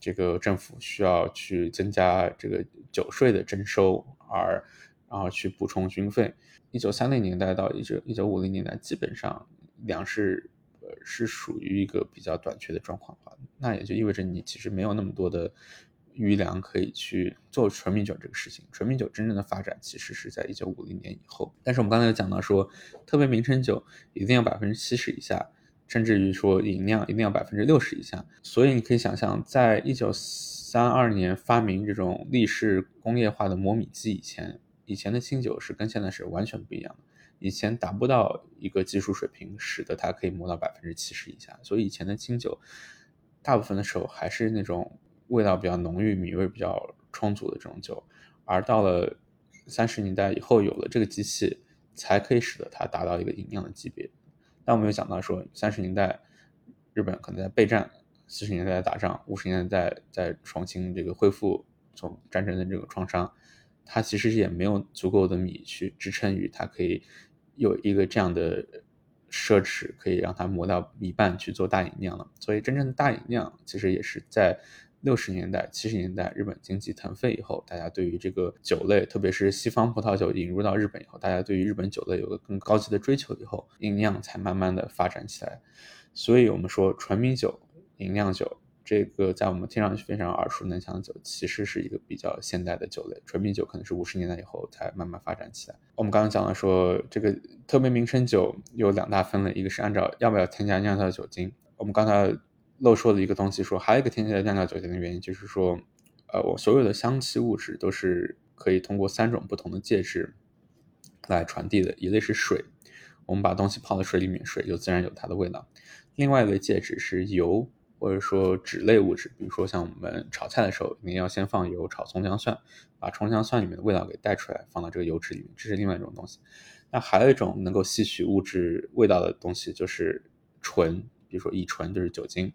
这个政府需要去增加这个酒税的征收，而然后去补充军费。一九三零年代到一九一九五零年代，基本上粮食呃是属于一个比较短缺的状况的话，那也就意味着你其实没有那么多的余粮可以去做纯米酒这个事情。纯米酒真正的发展其实是在一九五零年以后。但是我们刚才有讲到说，特别名称酒一定要百分之七十以下，甚至于说饮量一定要百分之六十以下。所以你可以想象，在一九三二年发明这种立式工业化的磨米机以前。以前的清酒是跟现在是完全不一样的，以前达不到一个技术水平，使得它可以磨到百分之七十以下，所以以前的清酒大部分的时候还是那种味道比较浓郁、米味比较充足的这种酒，而到了三十年代以后有了这个机器，才可以使得它达到一个饮酿的级别。但我们有讲到说，三十年代日本可能在备战，四十年代打仗，五十年代在重新这个恢复从战争的这个创伤。它其实也没有足够的米去支撑于它可以有一个这样的奢侈，可以让它磨到米半去做大饮酿了。所以真正的大饮酿其实也是在六十年代、七十年代日本经济腾飞以后，大家对于这个酒类，特别是西方葡萄酒引入到日本以后，大家对于日本酒类有个更高级的追求以后，吟酿才慢慢的发展起来。所以，我们说纯米酒、吟酿酒，这个在我们听上去非常耳熟能详的酒，其实是一个比较现代的酒类。纯米酒可能是五十年代以后才慢慢发展起来。我们刚刚讲了说，这个特别名称酒有两大分类，一个是按照要不要添加酿造酒精。我们刚才。漏说了一个东西，说还有一个添加酿造酒精的原因，就是说，呃，我所有的香气物质都是可以通过三种不同的介质来传递的。一类是水，我们把东西泡在水里面，水就自然有它的味道。另外一类介质是油，或者说脂类物质，比如说像我们炒菜的时候，你要先放油炒葱姜蒜，把葱姜蒜里面的味道给带出来，放到这个油脂里面，这是另外一种东西。那还有一种能够吸取物质味道的东西，就是醇，比如说乙醇，就是酒精。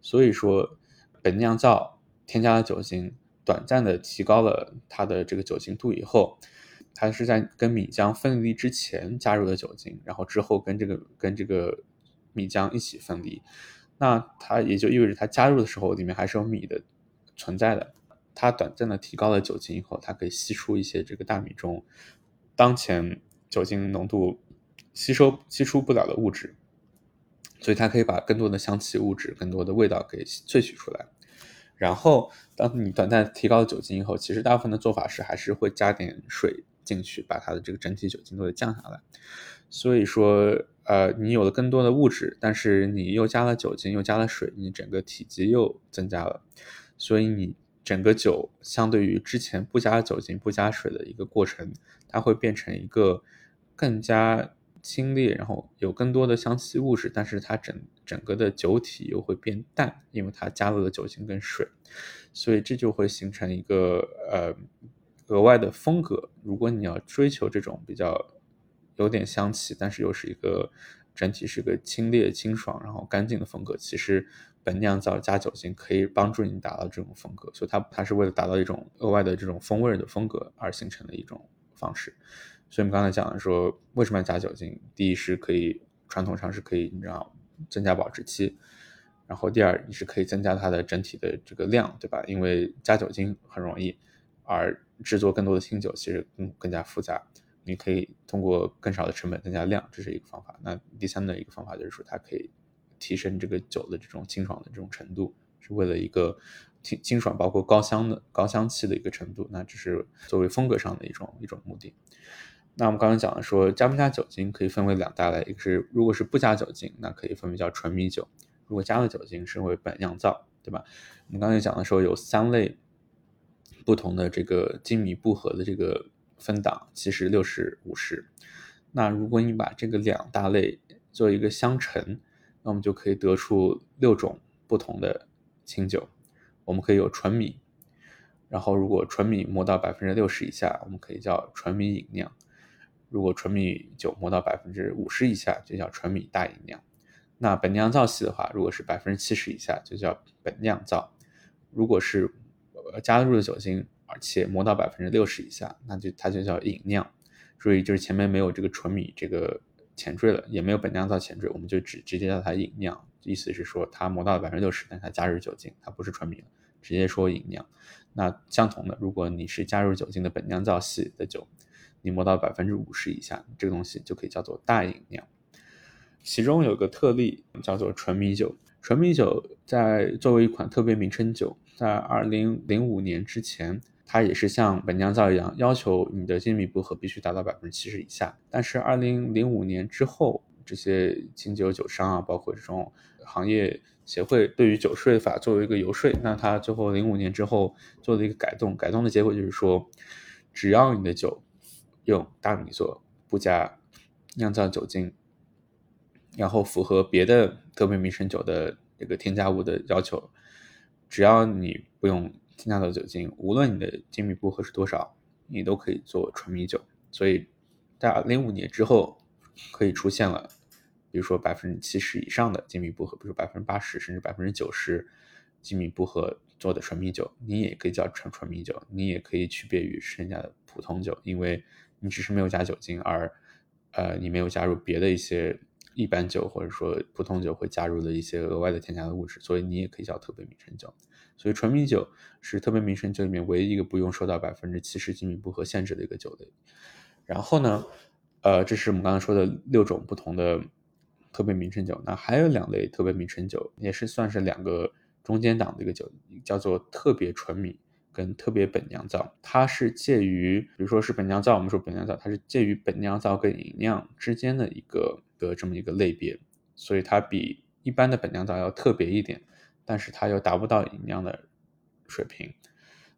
所以说，本酿造添加了酒精，短暂的提高了它的这个酒精度以后，它是在跟米浆分离之前加入的酒精，然后之后跟这个跟这个米浆一起分离，那它也就意味着它加入的时候里面还是有米的存在的。它短暂的提高了酒精以后，它可以吸出一些这个大米中当前酒精浓度吸收吸出不了的物质。所以它可以把更多的香气物质、更多的味道给萃取出来。然后，当你短暂提高了酒精以后，其实大部分的做法是还是会加点水进去，把它的这个整体酒精度给降下来。所以说，呃，你有了更多的物质，但是你又加了酒精，又加了水，你整个体积又增加了。所以你整个酒相对于之前不加酒精、不加水的一个过程，它会变成一个更加。清冽，然后有更多的香气物质，但是它整整个的酒体又会变淡，因为它加入了酒精跟水，所以这就会形成一个呃额外的风格。如果你要追求这种比较有点香气，但是又是一个整体是个清冽、清爽，然后干净的风格，其实本酿造加酒精可以帮助你达到这种风格。所以它它是为了达到一种额外的这种风味的风格而形成的一种方式。所以我们刚才讲了说，为什么要加酒精？第一是可以传统上是可以，你知道增加保质期。然后第二，你是可以增加它的整体的这个量，对吧？因为加酒精很容易，而制作更多的清酒其实更更加复杂。你可以通过更少的成本增加量，这是一个方法。那第三的一个方法就是说，它可以提升这个酒的这种清爽的这种程度，是为了一个清清爽，包括高香的高香气的一个程度。那只是作为风格上的一种一种目的。那我们刚刚讲了，说加不加酒精可以分为两大类，一个是如果是不加酒精，那可以分为叫纯米酒；如果加了酒精，是为本酿造，对吧？我们刚才讲的时候有三类不同的这个精米不合的这个分档，七十、六十、五十。那如果你把这个两大类做一个相乘，那我们就可以得出六种不同的清酒。我们可以有纯米，然后如果纯米磨到百分之六十以下，我们可以叫纯米饮酿。如果纯米酒磨到百分之五十以下，就叫纯米大吟酿。那本酿造系的话，如果是百分之七十以下，就叫本酿造。如果是加入了酒精，而且磨到百分之六十以下，那就它就叫饮酿。注意，就是前面没有这个纯米这个前缀了，也没有本酿造前缀，我们就直直接叫它饮酿。意思是说，它磨到了百分之六十，但它加入酒精，它不是纯米了，直接说饮酿。那相同的，如果你是加入酒精的本酿造系的酒。你磨到百分之五十以下，这个东西就可以叫做大饮酿。其中有个特例叫做纯米酒。纯米酒在作为一款特别名称酒，在二零零五年之前，它也是像本酿造一样，要求你的精米步合必须达到百分之七十以下。但是二零零五年之后，这些清酒酒商啊，包括这种行业协会，对于酒税法作为一个游说，那它最后零五年之后做了一个改动。改动的结果就是说，只要你的酒用大米做，不加酿造酒精，然后符合别的特别名称酒的这个添加物的要求，只要你不用添加的酒精，无论你的精米步合是多少，你都可以做纯米酒。所以在零五年之后，可以出现了，比如说百分之七十以上的精米步合，比如说百分之八十甚至百分之九十精米步合做的纯米酒，你也可以叫纯纯米酒，你也可以区别于剩下的普通酒，因为。你只是没有加酒精，而呃，你没有加入别的一些一般酒或者说普通酒会加入的一些额外的添加的物质，所以你也可以叫特别米醇酒。所以纯米酒是特别名称酒里面唯一一个不用受到百分之七十精米步合限制的一个酒类。然后呢，呃，这是我们刚才说的六种不同的特别名称酒。那还有两类特别名称酒，也是算是两个中间档的一个酒，叫做特别纯米跟特别本酿造。它是介于，比如说是本酿造，我们说本酿造，它是介于本酿造跟饮酿之间的一个的这么一个类别，所以它比一般的本酿造要特别一点，但是它又达不到饮酿的水平。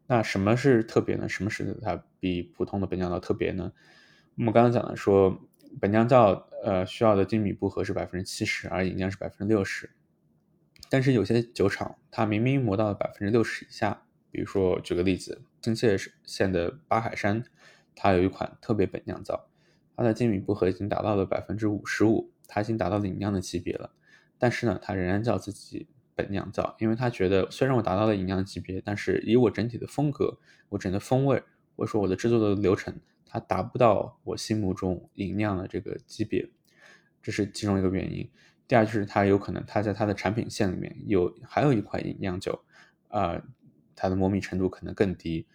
那什么是特别呢？什么是它比普通的本酿造特别呢？我们刚刚讲的说，本酿造呃需要的精米步合是百分之七十，而饮酿是百分之六十。但是有些酒厂它明明磨到了百分之六十以下，比如说举个例子，新泻县的八海山，它有一款特别本酿造，它的精米步合已经达到了百分之五十五，它已经达到了饮酿的级别了。但是呢，它仍然叫自己。本酿造，因为他觉得虽然我达到了饮酿级别，但是以我整体的风格、我整个风味，或者说我的制作的流程，它达不到我心目中饮酿的这个级别，这是其中一个原因。第二就是它有可能它在它的产品线里面有还有一款饮酿酒，啊，它的磨米程度可能更低。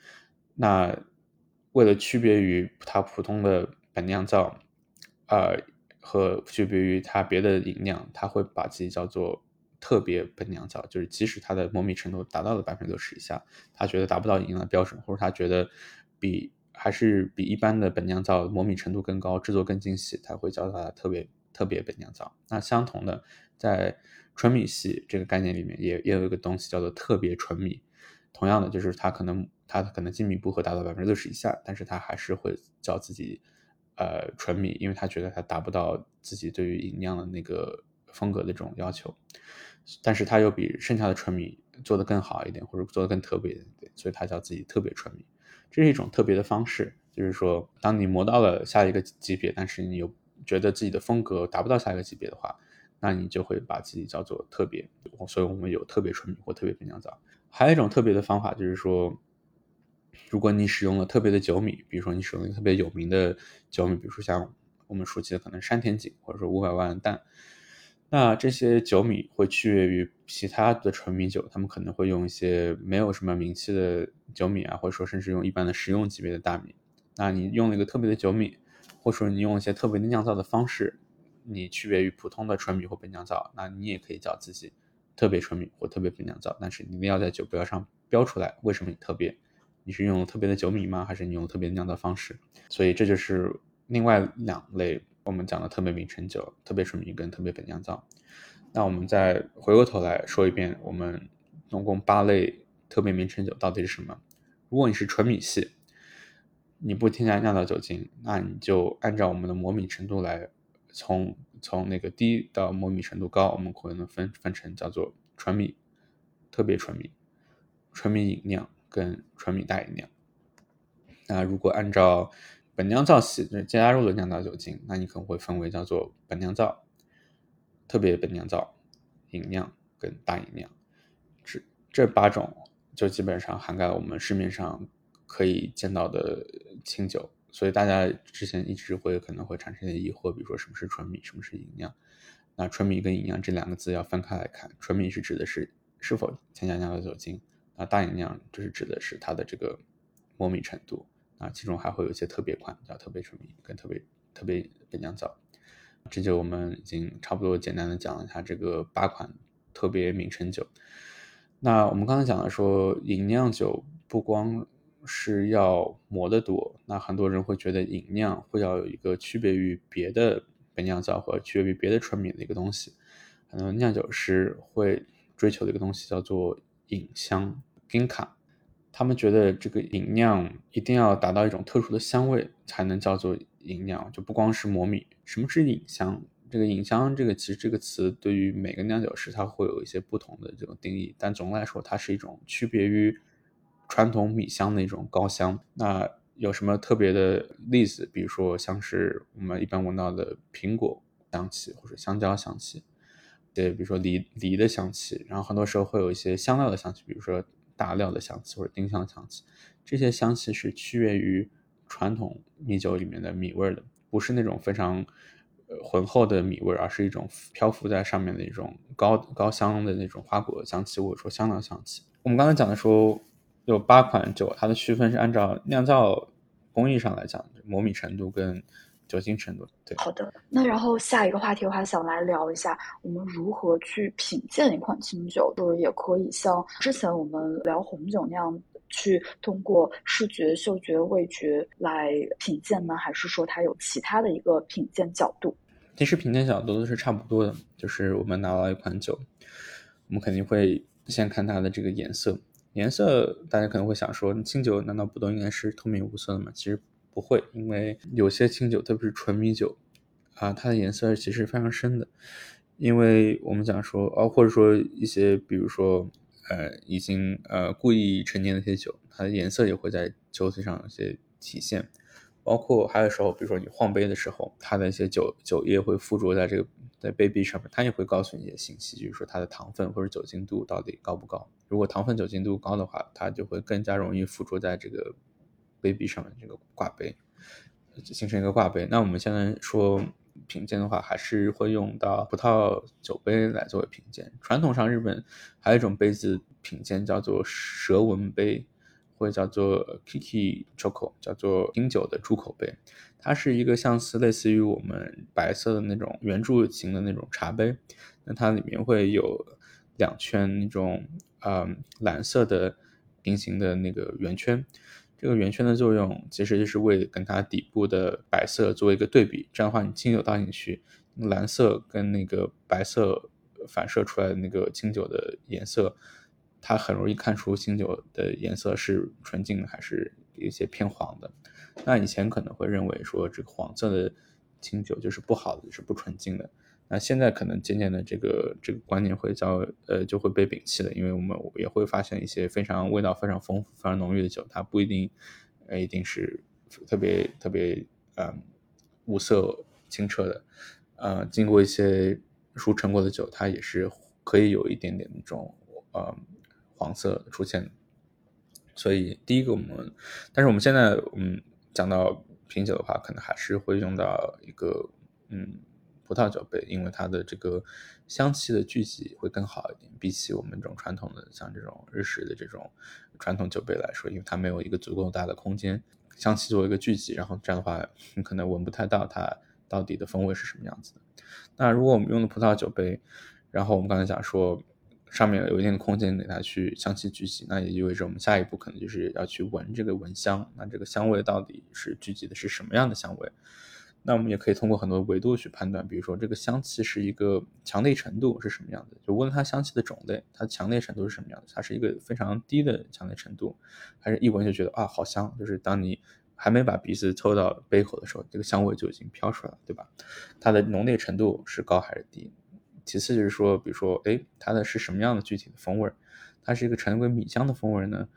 那为了区别于它普通的本酿造，啊，和区别于它别的饮酿，它会把自己叫做。特别本酿造，就是即使它的磨米程度达到了百分之六十以下，他觉得达不到饮酿的标准，或者他觉得比还是比一般的本酿造磨米程度更高，制作更精细，他会叫它特别特别本酿造。那相同的，在纯米系这个概念里面，也也有一个东西叫做特别纯米。同样的，就是它可能它可能精米不合达到百分之六十以下，但是它还是会叫自己呃纯米，因为他觉得他达不到自己对于饮酿的那个风格的这种要求。但是它又比剩下的纯米做的更好一点，或者做的更特别一点，所以它叫自己特别纯米。这是一种特别的方式，就是说，当你磨到了下一个级别，但是你又觉得自己的风格达不到下一个级别的话，那你就会把自己叫做特别。所以我们有特别纯米或特别本酿造。还有一种特别的方法，就是说，如果你使用了特别的酒米，比如说你使用了特别有名的酒米，比如说像我们熟悉的可能山田锦，或者说五百万担。那这些酒米会区别于其他的纯米酒，他们可能会用一些没有什么名气的酒米啊，或者说甚至用一般的食用级别的大米。那你用了一个特别的酒米，或者说你用一些特别的酿造的方式，你区别于普通的纯米或本酿造，那你也可以叫自己特别纯米或特别本酿造。但是你一定要在酒标上标出来，为什么你特别？你是用特别的酒米吗？还是你用特别酿造方式？所以这就是另外两类。我们讲的特别名称酒、特别纯米跟特别本酿造。那我们再回过头来说一遍，我们总共八类特别名称酒到底是什么？如果你是纯米系，你不添加酿造酒精，那你就按照我们的磨米程度来，从从那个低到磨米程度高，我们可能分分成叫做纯米、特别纯米、纯米饮酿跟纯米大饮酿。那如果按照本酿造系就是加入了酿造酒精，那你可能会分为叫做本酿造、特别本酿造、饮酿跟大饮酿，这这八种就基本上涵盖了我们市面上可以见到的清酒。所以大家之前一直会可能会产生一些疑惑，比如说什么是纯米，什么是饮酿？那纯米跟饮酿这两个字要分开来看，纯米是指的是是否添加酿造酒精，那大饮酿就是指的是它的这个磨米程度。啊，其中还会有一些特别款，叫特别纯米跟特别特别本酿造。这就我们已经差不多简单的讲了一下这个八款特别名称酒。那我们刚才讲了说，饮酿酒不光是要磨得多，那很多人会觉得饮酿会要有一个区别于别的本酿造和区别于别的纯米的一个东西。很多酿酒师会追求的一个东西叫做饮香 ginka。他们觉得这个饮酿一定要达到一种特殊的香味，才能叫做饮酿，就不光是磨米。什么是饮香？这个饮香这个其实这个词对于每个酿酒师他会有一些不同的这种定义，但总的来说，它是一种区别于传统米香的一种高香。那有什么特别的例子？比如说像是我们一般闻到的苹果香气或者香蕉香气，对，比如说梨梨的香气，然后很多时候会有一些香料的香气，比如说。大料的香气或者丁香香气，这些香气是区别于传统米酒里面的米味的，不是那种非常浑厚的米味，而是一种漂浮在上面的一种高高香的那种花果香气或者说香料香气。我们刚才讲的说有八款酒，它的区分是按照酿造工艺上来讲，磨米程度跟。酒精程度对，好的。那然后下一个话题的话，想来聊一下我们如何去品鉴一款清酒，就是也可以像之前我们聊红酒那样，去通过视觉、嗅觉、味觉来品鉴呢？还是说它有其他的一个品鉴角度？其实品鉴角度都是差不多的，就是我们拿到一款酒，我们肯定会先看它的这个颜色。颜色大家可能会想说，清酒难道不都应该是透明无色的吗？其实。不会，因为有些清酒，特别是纯米酒，啊，它的颜色其实非常深的。因为我们讲说，哦，或者说一些，比如说，呃，已经呃故意陈年的一些酒，它的颜色也会在酒体上有些体现。包括还有时候，比如说你晃杯的时候，它的一些酒酒液会附着在这个在杯壁上面，它也会告诉你一些信息，就是说它的糖分或者酒精度到底高不高。如果糖分酒精度高的话，它就会更加容易附着在这个。杯壁上面这个挂杯，形成一个挂杯。那我们现在说品鉴的话，还是会用到葡萄酒杯来作为品鉴。传统上，日本还有一种杯子品鉴，叫做蛇纹杯，或者叫做 Kiki Choco，叫做冰酒的猪口杯。它是一个像似类似于我们白色的那种圆柱形的那种茶杯，那它里面会有两圈那种嗯蓝色的平行的那个圆圈。这个圆圈的作用其实就是为跟它底部的白色做一个对比，这样的话，你清酒倒进去，蓝色跟那个白色反射出来的那个清酒的颜色，它很容易看出清酒的颜色是纯净的还是一些偏黄的。那以前可能会认为说这个黄色的清酒就是不好的，是不纯净的。那现在可能渐渐的这个这个观念会叫呃就会被摒弃了，因为我们也会发现一些非常味道非常丰富、非常浓郁的酒，它不一定呃一定是特别特别嗯无色清澈的，呃经过一些熟成过的酒，它也是可以有一点点那种呃黄色出现。所以第一个我们，但是我们现在嗯讲到品酒的话，可能还是会用到一个嗯。葡萄酒杯，因为它的这个香气的聚集会更好一点，比起我们这种传统的像这种日式的这种传统酒杯来说，因为它没有一个足够大的空间，香气做一个聚集，然后这样的话，你可能闻不太到它到底的风味是什么样子。那如果我们用的葡萄酒杯，然后我们刚才讲说上面有一定的空间给它去香气聚集，那也意味着我们下一步可能就是要去闻这个闻香，那这个香味到底是聚集的是什么样的香味？那我们也可以通过很多维度去判断，比如说这个香气是一个强烈程度是什么样的，就无论它香气的种类，它强烈程度是什么样的，它是一个非常低的强烈程度，还是一闻就觉得啊好香，就是当你还没把鼻子凑到杯口的时候，这个香味就已经飘出来了，对吧？它的浓烈程度是高还是低？其次就是说，比如说，哎，它的是什么样的具体的风味？它是一个成为米香的风味呢？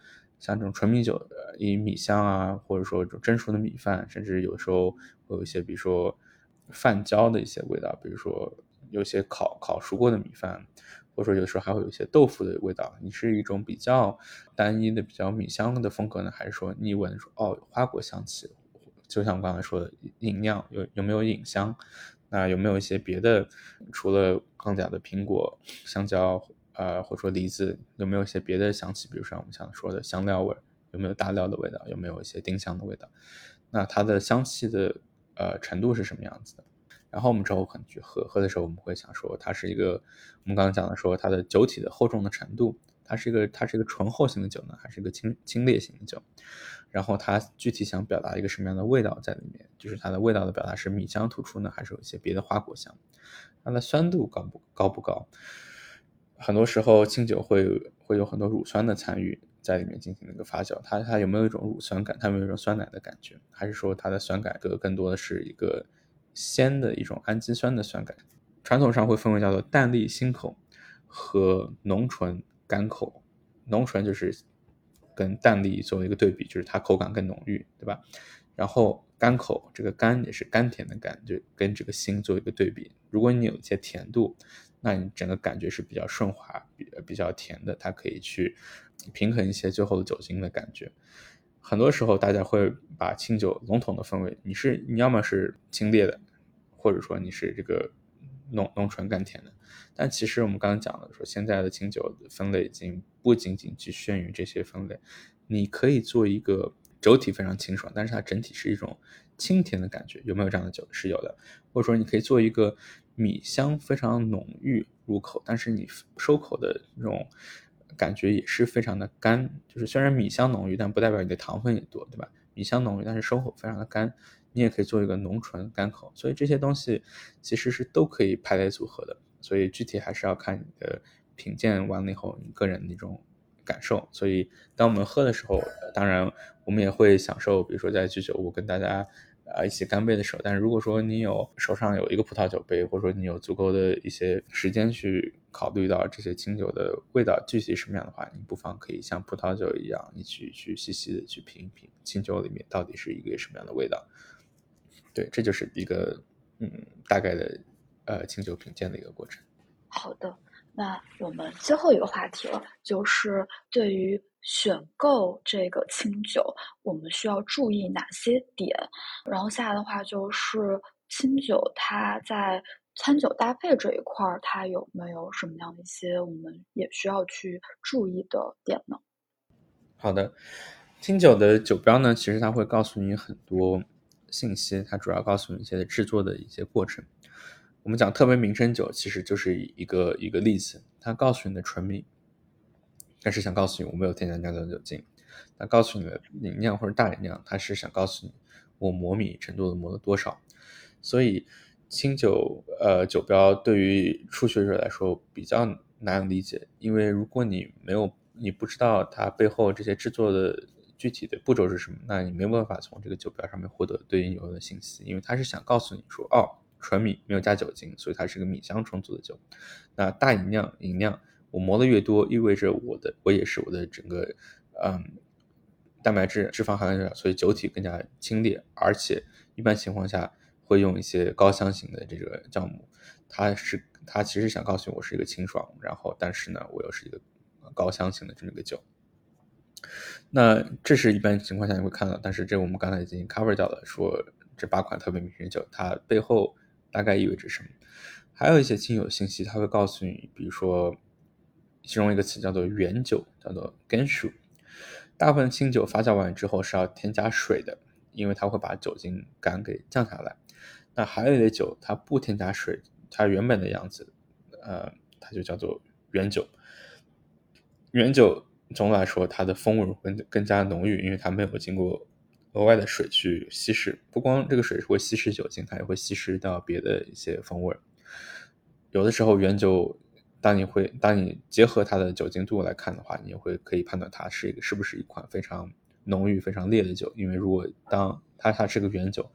像这种纯米酒，以米香啊，或者说蒸熟的米饭，甚至有时候会有一些，比如说饭焦的一些味道，比如说有些烤烤熟过的米饭，或者说有时候还会有一些豆腐的味道。你是一种比较单一的、比较米香的风格呢，还是说你闻说哦花果香气？就像我刚才说的，饮酿有有没有饮香？那有没有一些别的？除了刚讲的苹果、香蕉？呃，或者说梨子有没有一些别的香气？比如说我们想说的香料味，有没有大料的味道？有没有一些丁香的味道？那它的香气的呃程度是什么样子的？然后我们之后可能去喝喝的时候，我们会想说它是一个我们刚刚讲的说它的酒体的厚重的程度，它是一个它是一个醇厚型的酒呢，还是一个清清烈型的酒？然后它具体想表达一个什么样的味道在里面？就是它的味道的表达是米香突出呢，还是有一些别的花果香？它的酸度高不高不高？很多时候清酒会会有很多乳酸的参与在里面进行那个发酵，它它有没有一种乳酸感？它有没有一种酸奶的感觉？还是说它的酸感更更多的是一个鲜的一种氨基酸的酸感？传统上会分为叫做淡丽辛口和浓醇甘口，浓醇就是跟淡丽作为一个对比，就是它口感更浓郁，对吧？然后甘口这个甘也是甘甜的甘，就跟这个辛做一个对比。如果你有一些甜度。那你整个感觉是比较顺滑、比比较甜的，它可以去平衡一些最后的酒精的感觉。很多时候大家会把清酒笼统的分为，你是你要么是清冽的，或者说你是这个浓浓醇甘甜的。但其实我们刚刚讲了，说现在的清酒分类已经不仅仅局限于这些分类，你可以做一个酒体非常清爽，但是它整体是一种清甜的感觉，有没有这样的酒？是有的。或者说你可以做一个米香非常浓郁入口，但是你收口的那种感觉也是非常的干，就是虽然米香浓郁，但不代表你的糖分也多，对吧？米香浓郁，但是收口非常的干。你也可以做一个浓醇干口，所以这些东西其实是都可以排列组合的。所以具体还是要看你的品鉴完了以后，你个人那种感受。所以当我们喝的时候，当然我们也会享受，比如说在居酒屋跟大家啊一起干杯的时候。但是如果说你有手上有一个葡萄酒杯，或者说你有足够的一些时间去考虑到这些清酒的味道具体什么样的话，你不妨可以像葡萄酒一样，你去去细细的去品一品清酒里面到底是一个什么样的味道。对，这就是一个嗯大概的。呃，清酒品鉴的一个过程。好的，那我们最后一个话题了，就是对于选购这个清酒，我们需要注意哪些点？然后下来的话，就是清酒它在餐酒搭配这一块儿，它有没有什么样的一些我们也需要去注意的点呢？好的，清酒的酒标呢，其实它会告诉你很多信息，它主要告诉你一些制作的一些过程。我们讲特别名称酒，其实就是一个一个例子。它告诉你的纯米，但是想告诉你我没有添加酿造酒精。它告诉你的拧酿或者大吟酿，它是想告诉你我磨米程度的磨了多少。所以清酒呃酒标对于初学者来说比较难理解，因为如果你没有你不知道它背后这些制作的具体的步骤是什么，那你没有办法从这个酒标上面获得对应有用的信息，因为它是想告诉你说哦。纯米没有加酒精，所以它是个米香充足的酒。那大饮酿、饮酿，我磨的越多，意味着我的我也是我的整个嗯蛋白质、脂肪含量少，所以酒体更加清冽。而且一般情况下会用一些高香型的这个酵母，它是它其实想告诉我是一个清爽，然后但是呢我又是一个高香型的这么一个酒。那这是一般情况下你会看到，但是这我们刚才已经 cover 掉了，说这八款特别名酒它背后。大概意味着什么？还有一些清酒信息，它会告诉你，比如说，其中一个词叫做原酒，叫做干熟。大部分清酒发酵完之后是要添加水的，因为它会把酒精感给降下来。那还有一类酒，它不添加水，它原本的样子，呃，它就叫做原酒。原酒总的来说，它的风味会更加浓郁，因为它没有经过。额外的水去稀释，不光这个水是会稀释酒精，它也会稀释到别的一些风味。有的时候原酒，当你会当你结合它的酒精度来看的话，你也会可以判断它是一个是不是一款非常浓郁、非常烈的酒。因为如果当它它是个原酒，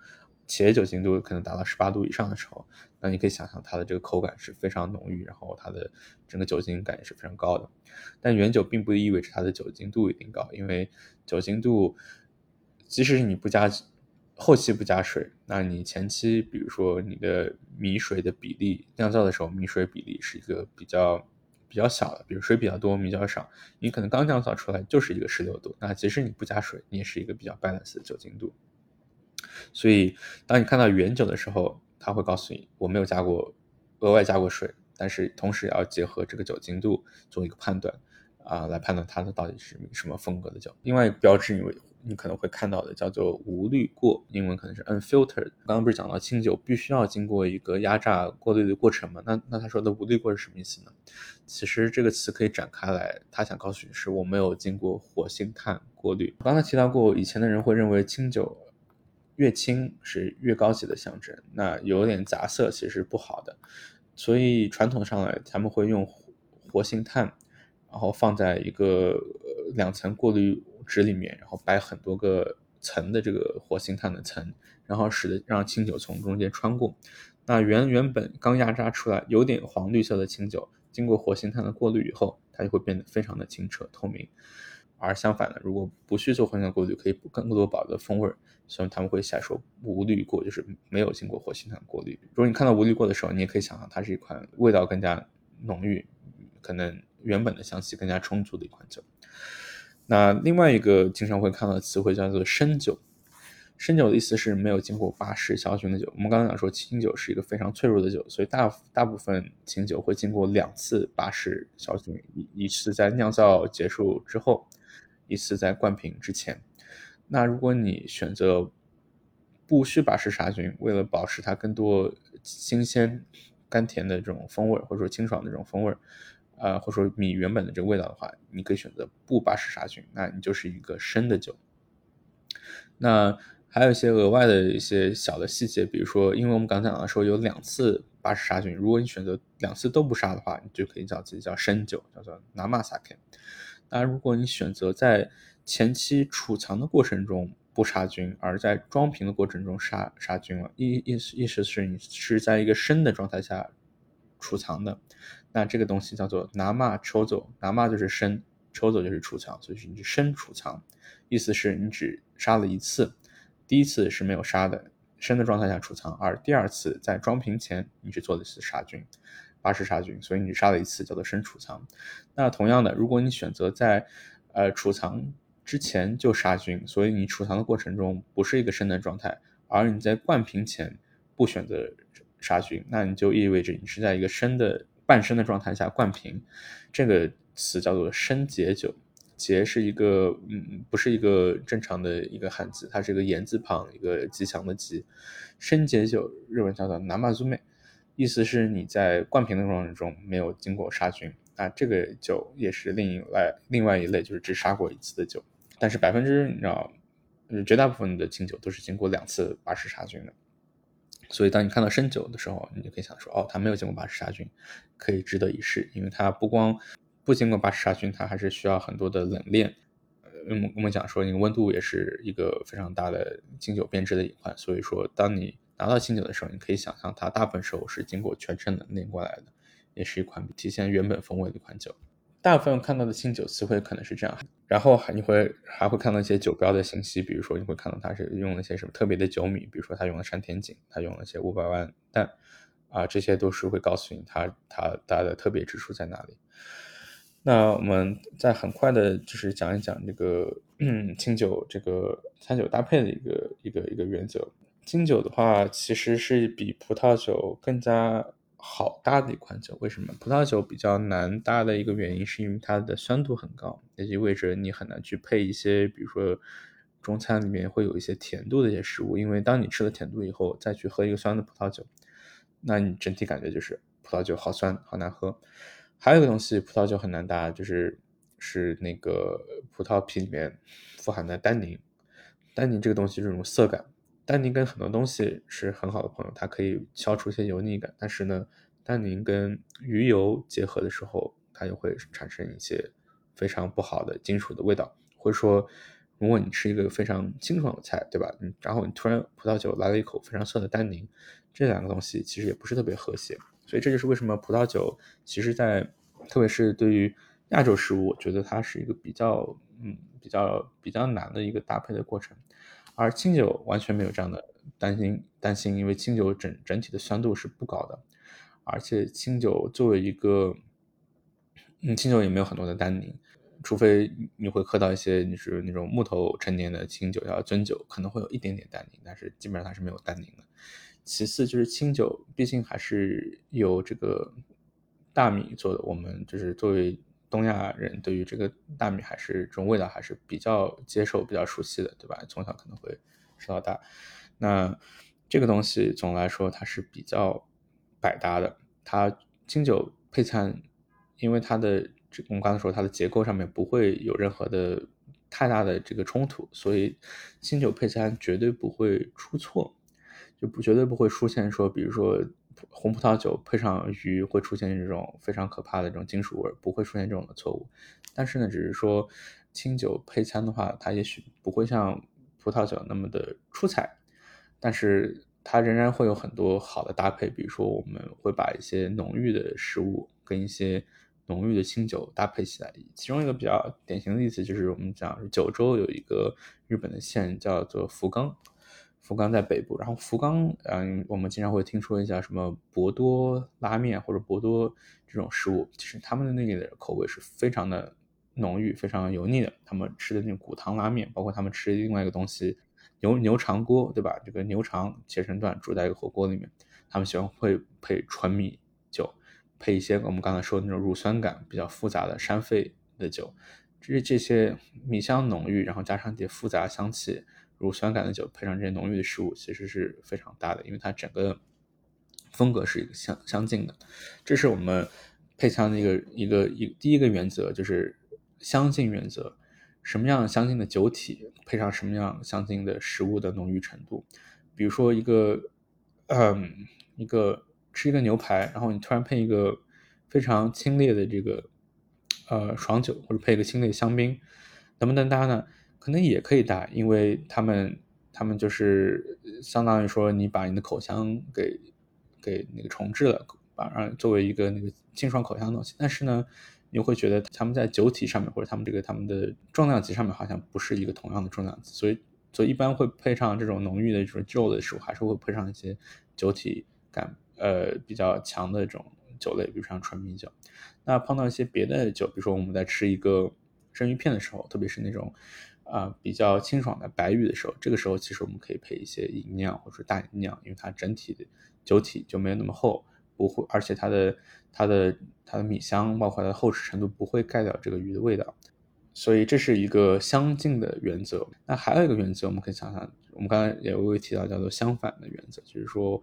且酒精度可能达到十八度以上的时候，那你可以想象它的这个口感是非常浓郁，然后它的整个酒精感也是非常高的。但原酒并不意味着它的酒精度一定高，因为酒精度。即使是你不加后期不加水，那你前期比如说你的米水的比例酿造的时候，米水比例是一个比较比较小的，比如水比较多，米较少，你可能刚酿造出来就是一个十六度，那即使你不加水，你也是一个比较 balance 的酒精度。所以当你看到原酒的时候，它会告诉你我没有加过额外加过水，但是同时也要结合这个酒精度做一个判断啊，来判断它的到底是什么风格的酒。另外标志，因为你可能会看到的叫做无滤过，英文可能是 unfiltered。刚刚不是讲到清酒必须要经过一个压榨过滤的过程吗？那那他说的无滤过是什么意思呢？其实这个词可以展开来，他想告诉你是我没有经过活性炭过滤。刚才提到过，以前的人会认为清酒越轻是越高级的象征，那有点杂色其实是不好的，所以传统上来他们会用活性炭，然后放在一个两层过滤。纸里面，然后摆很多个层的这个活性炭的层，然后使得让清酒从中间穿过。那原原本刚压榨出来有点黄绿色的清酒，经过活性炭的过滤以后，它就会变得非常的清澈透明。而相反的，如果不去做活性炭过滤，可以更多保留风味，所以他们会下说无滤过，就是没有经过活性炭过滤。如果你看到无滤过的时候，你也可以想象它是一款味道更加浓郁，可能原本的香气更加充足的一款酒。那另外一个经常会看到的词汇叫做生酒，生酒的意思是没有经过巴氏消菌的酒。我们刚刚讲说清酒是一个非常脆弱的酒，所以大大部分清酒会经过两次巴氏消菌，一一次在酿造结束之后，一次在灌瓶之前。那如果你选择不需巴氏杀菌，为了保持它更多新鲜、甘甜的这种风味，或者说清爽的这种风味，呃，或者说米原本的这个味道的话，你可以选择不巴氏杀菌，那你就是一个生的酒。那还有一些额外的一些小的细节，比如说，因为我们刚才讲的说有两次巴氏杀菌，如果你选择两次都不杀的话，你就可以叫自己叫生酒，叫做 Namasake。那如果你选择在前期储藏的过程中不杀菌，而在装瓶的过程中杀杀菌了，意意思意思是你是在一个生的状态下储藏的，那这个东西叫做 Nama 抽走，Nama 就是生，抽走就是储藏，所以是你生储藏，意思是你只杀了一次。第一次是没有杀的，生的状态下储藏，而第二次在装瓶前你只做的次杀菌，巴氏杀菌，所以你杀了一次叫做生储藏。那同样的，如果你选择在呃储藏之前就杀菌，所以你储藏的过程中不是一个生的状态，而你在灌瓶前不选择杀菌，那你就意味着你是在一个生的半生的状态下灌瓶，这个词叫做生解酒。节是一个，嗯，不是一个正常的一个汉字，它是一个言字旁，一个吉祥的吉。生节酒日文叫做南马祖美，意思是你在灌瓶的过程中没有经过杀菌。那这个酒也是另一外另外一类，就是只杀过一次的酒。但是百分之你知道，绝大部分的清酒都是经过两次巴氏杀菌的。所以当你看到生酒的时候，你就可以想说，哦，它没有经过巴氏杀菌，可以值得一试，因为它不光。不经过巴氏杀菌，它还是需要很多的冷链。呃，我们我们讲说，那个温度也是一个非常大的清酒变质的隐患。所以说，当你拿到清酒的时候，你可以想象它大部分时候是经过全程冷链过来的，也是一款体现原本风味的一款酒。大部分看到的清酒词汇可能是这样，然后你会还会看到一些酒标的信息，比如说你会看到它是用了些什么特别的酒米，比如说它用了山田锦，它用了些五百万担，啊，这些都是会告诉你它它它的特别之处在哪里。那我们再很快的，就是讲一讲这个清酒这个餐酒搭配的一个一个一个原则。清酒的话，其实是比葡萄酒更加好搭的一款酒。为什么？葡萄酒比较难搭的一个原因，是因为它的酸度很高，也意味着你很难去配一些，比如说中餐里面会有一些甜度的一些食物。因为当你吃了甜度以后，再去喝一个酸的葡萄酒，那你整体感觉就是葡萄酒好酸，好难喝。还有一个东西，葡萄酒很难搭，就是是那个葡萄皮里面富含的单宁。单宁这个东西这种涩感，单宁跟很多东西是很好的朋友，它可以消除一些油腻感。但是呢，单宁跟鱼油结合的时候，它又会产生一些非常不好的金属的味道。或者说，如果你吃一个非常清爽的菜，对吧？嗯，然后你突然葡萄酒来了一口非常涩的单宁，这两个东西其实也不是特别和谐。所以这就是为什么葡萄酒其实，在特别是对于亚洲食物，我觉得它是一个比较嗯比较比较难的一个搭配的过程。而清酒完全没有这样的担心担心，因为清酒整整体的酸度是不高的，而且清酒作为一个嗯清酒也没有很多的单宁，除非你会喝到一些你是那种木头陈年的清酒，叫樽酒，可能会有一点点单宁，但是基本上它是没有单宁的。其次就是清酒，毕竟还是由这个大米做的。我们就是作为东亚人，对于这个大米还是这种味道还是比较接受、比较熟悉的，对吧？从小可能会吃到大。那这个东西总的来说它是比较百搭的。它清酒配餐，因为它的这我们刚才说它的结构上面不会有任何的太大的这个冲突，所以清酒配餐绝对不会出错。就不绝对不会出现说，比如说红葡萄酒配上鱼会出现这种非常可怕的这种金属味，不会出现这种的错误。但是呢，只是说清酒配餐的话，它也许不会像葡萄酒那么的出彩，但是它仍然会有很多好的搭配。比如说，我们会把一些浓郁的食物跟一些浓郁的清酒搭配起来。其中一个比较典型的例子就是我们讲九州有一个日本的县叫做福冈。福冈在北部，然后福冈，嗯，我们经常会听说一下什么博多拉面或者博多这种食物，其实他们的那里的口味是非常的浓郁、非常油腻的。他们吃的那种骨汤拉面，包括他们吃另外一个东西牛牛肠锅，对吧？这个牛肠切成段煮在一个火锅里面，他们喜欢会配纯米酒，配一些我们刚才说的那种乳酸感比较复杂的山肺的酒。这这些米香浓郁，然后加上一些复杂香气、乳酸感的酒，配上这些浓郁的食物，其实是非常搭的，因为它整个风格是一个相相近的。这是我们配枪的一个一个一第一个原则，就是相近原则。什么样相近的酒体，配上什么样相近的食物的浓郁程度。比如说一个，嗯，一个吃一个牛排，然后你突然配一个非常清冽的这个，呃，爽酒，或者配一个清冽香槟，能不能搭呢？可能也可以搭，因为他们他们就是相当于说你把你的口腔给给那个重置了，把让作为一个那个清爽口腔的东西。但是呢。你会觉得他们在酒体上面，或者他们这个他们的重量级上面，好像不是一个同样的重量级，所以所以一般会配上这种浓郁的这种肉的食物，还是会配上一些酒体感呃比较强的这种酒类，比如像纯米酒。那碰到一些别的酒，比如说我们在吃一个生鱼片的时候，特别是那种啊比较清爽的白玉的时候，这个时候其实我们可以配一些银酿或者大吟酿，因为它整体的酒体就没有那么厚。不会，而且它的它的它的米香，包括它的厚实程度，不会盖掉这个鱼的味道，所以这是一个相近的原则。那还有一个原则，我们可以想想，我们刚才也微微提到，叫做相反的原则，就是说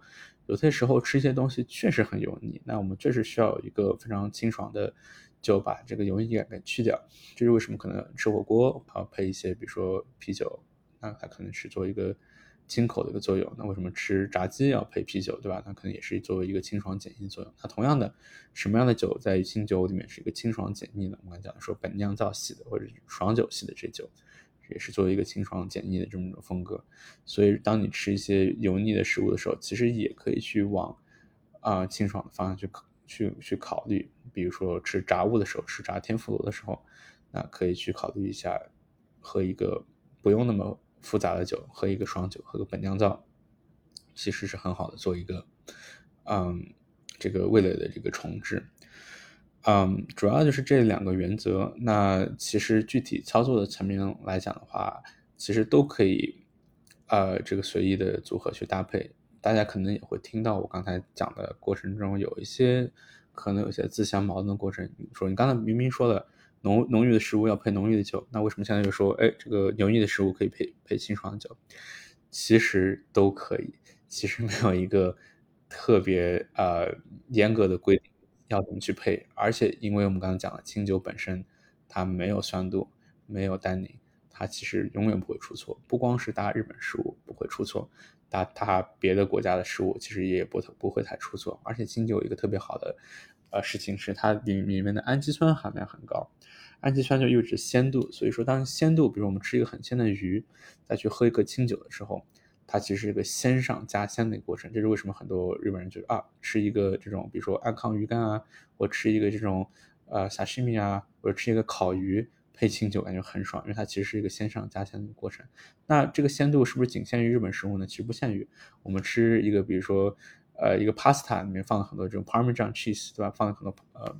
有些时候吃一些东西确实很油腻，那我们确实需要一个非常清爽的就把这个油腻感给去掉。这是为什么可能吃火锅啊配一些，比如说啤酒，那它可能是做一个。清口的一个作用，那为什么吃炸鸡要配啤酒，对吧？那可能也是作为一个清爽解腻的作用。那同样的，什么样的酒在清酒里面是一个清爽解腻的？我们讲说本酿造系的或者爽酒系的这酒，也是作为一个清爽解腻的这么一种风格。所以，当你吃一些油腻的食物的时候，其实也可以去往啊清爽的方向去去去考虑。比如说吃炸物的时候，吃炸天妇罗的时候，那可以去考虑一下喝一个不用那么。复杂的酒，喝一个爽酒，喝个本酿造，其实是很好的，做一个，嗯，这个味蕾的这个重置，嗯，主要就是这两个原则。那其实具体操作的层面来讲的话，其实都可以，呃，这个随意的组合去搭配。大家可能也会听到我刚才讲的过程中有一些可能有些自相矛盾的过程。说你刚才明明说了。浓浓郁的食物要配浓郁的酒，那为什么现在又说，哎，这个油腻的食物可以配配清爽的酒？其实都可以，其实没有一个特别呃严格的规定要怎么去配。而且，因为我们刚刚讲了，清酒本身它没有酸度，没有单宁，它其实永远不会出错。不光是搭日本食物不会出错，搭它别的国家的食物其实也不不会太出错。而且，清酒有一个特别好的呃事情是，它里里面的氨基酸含量很高。氨基酸就意味着鲜度，所以说当鲜度，比如我们吃一个很鲜的鱼，再去喝一个清酒的时候，它其实是一个鲜上加鲜的一个过程。这是为什么很多日本人就是啊，吃一个这种，比如说安康鱼干啊，或吃一个这种呃沙西米啊，或者吃一个烤鱼配清酒，感觉很爽，因为它其实是一个鲜上加鲜的过程。那这个鲜度是不是仅限于日本食物呢？其实不限于，我们吃一个，比如说呃一个 pasta 里面放了很多这种 parmesan cheese，对吧？放了很多呃。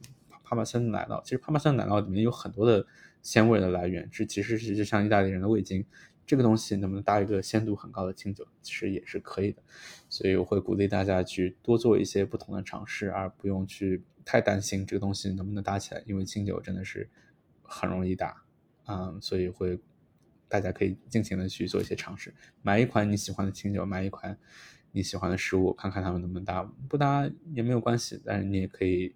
帕玛森奶酪，其实帕玛森奶酪里面有很多的鲜味的来源，是其实是就像意大利人的味精，这个东西能不能搭一个鲜度很高的清酒，其实也是可以的。所以我会鼓励大家去多做一些不同的尝试，而不用去太担心这个东西能不能搭起来，因为清酒真的是很容易搭啊，所以会大家可以尽情的去做一些尝试，买一款你喜欢的清酒，买一款你喜欢的食物，看看他们能不能搭，不搭也没有关系，但是你也可以。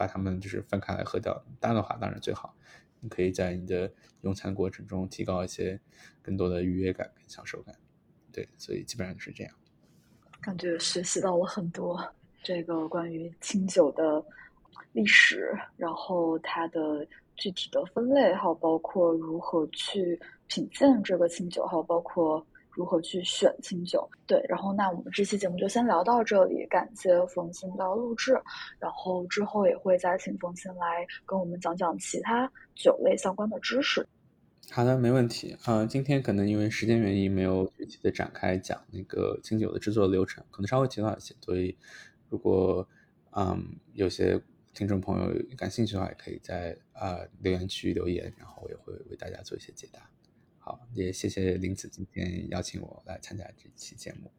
把它们就是分开来喝掉，搭的话当然最好。你可以在你的用餐过程中提高一些更多的愉悦感跟享受感。对，所以基本上就是这样。感觉学习到了很多这个关于清酒的历史，然后它的具体的分类，还有包括如何去品鉴这个清酒，还有包括。如何去选清酒？对，然后那我们这期节目就先聊到这里，感谢冯鑫的录制，然后之后也会再请冯鑫来跟我们讲讲其他酒类相关的知识。好的，没问题。呃，今天可能因为时间原因没有具体的展开讲那个清酒的制作流程，可能稍微提到一些，所以如果嗯有些听众朋友感兴趣的话，也可以在啊留言区留言，然后我也会为大家做一些解答。好，也谢谢林子今天邀请我来参加这期节目。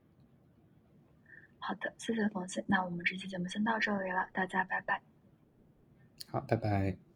好的，谢谢冯鑫。那我们这期节目先到这里了，大家拜拜。好，拜拜。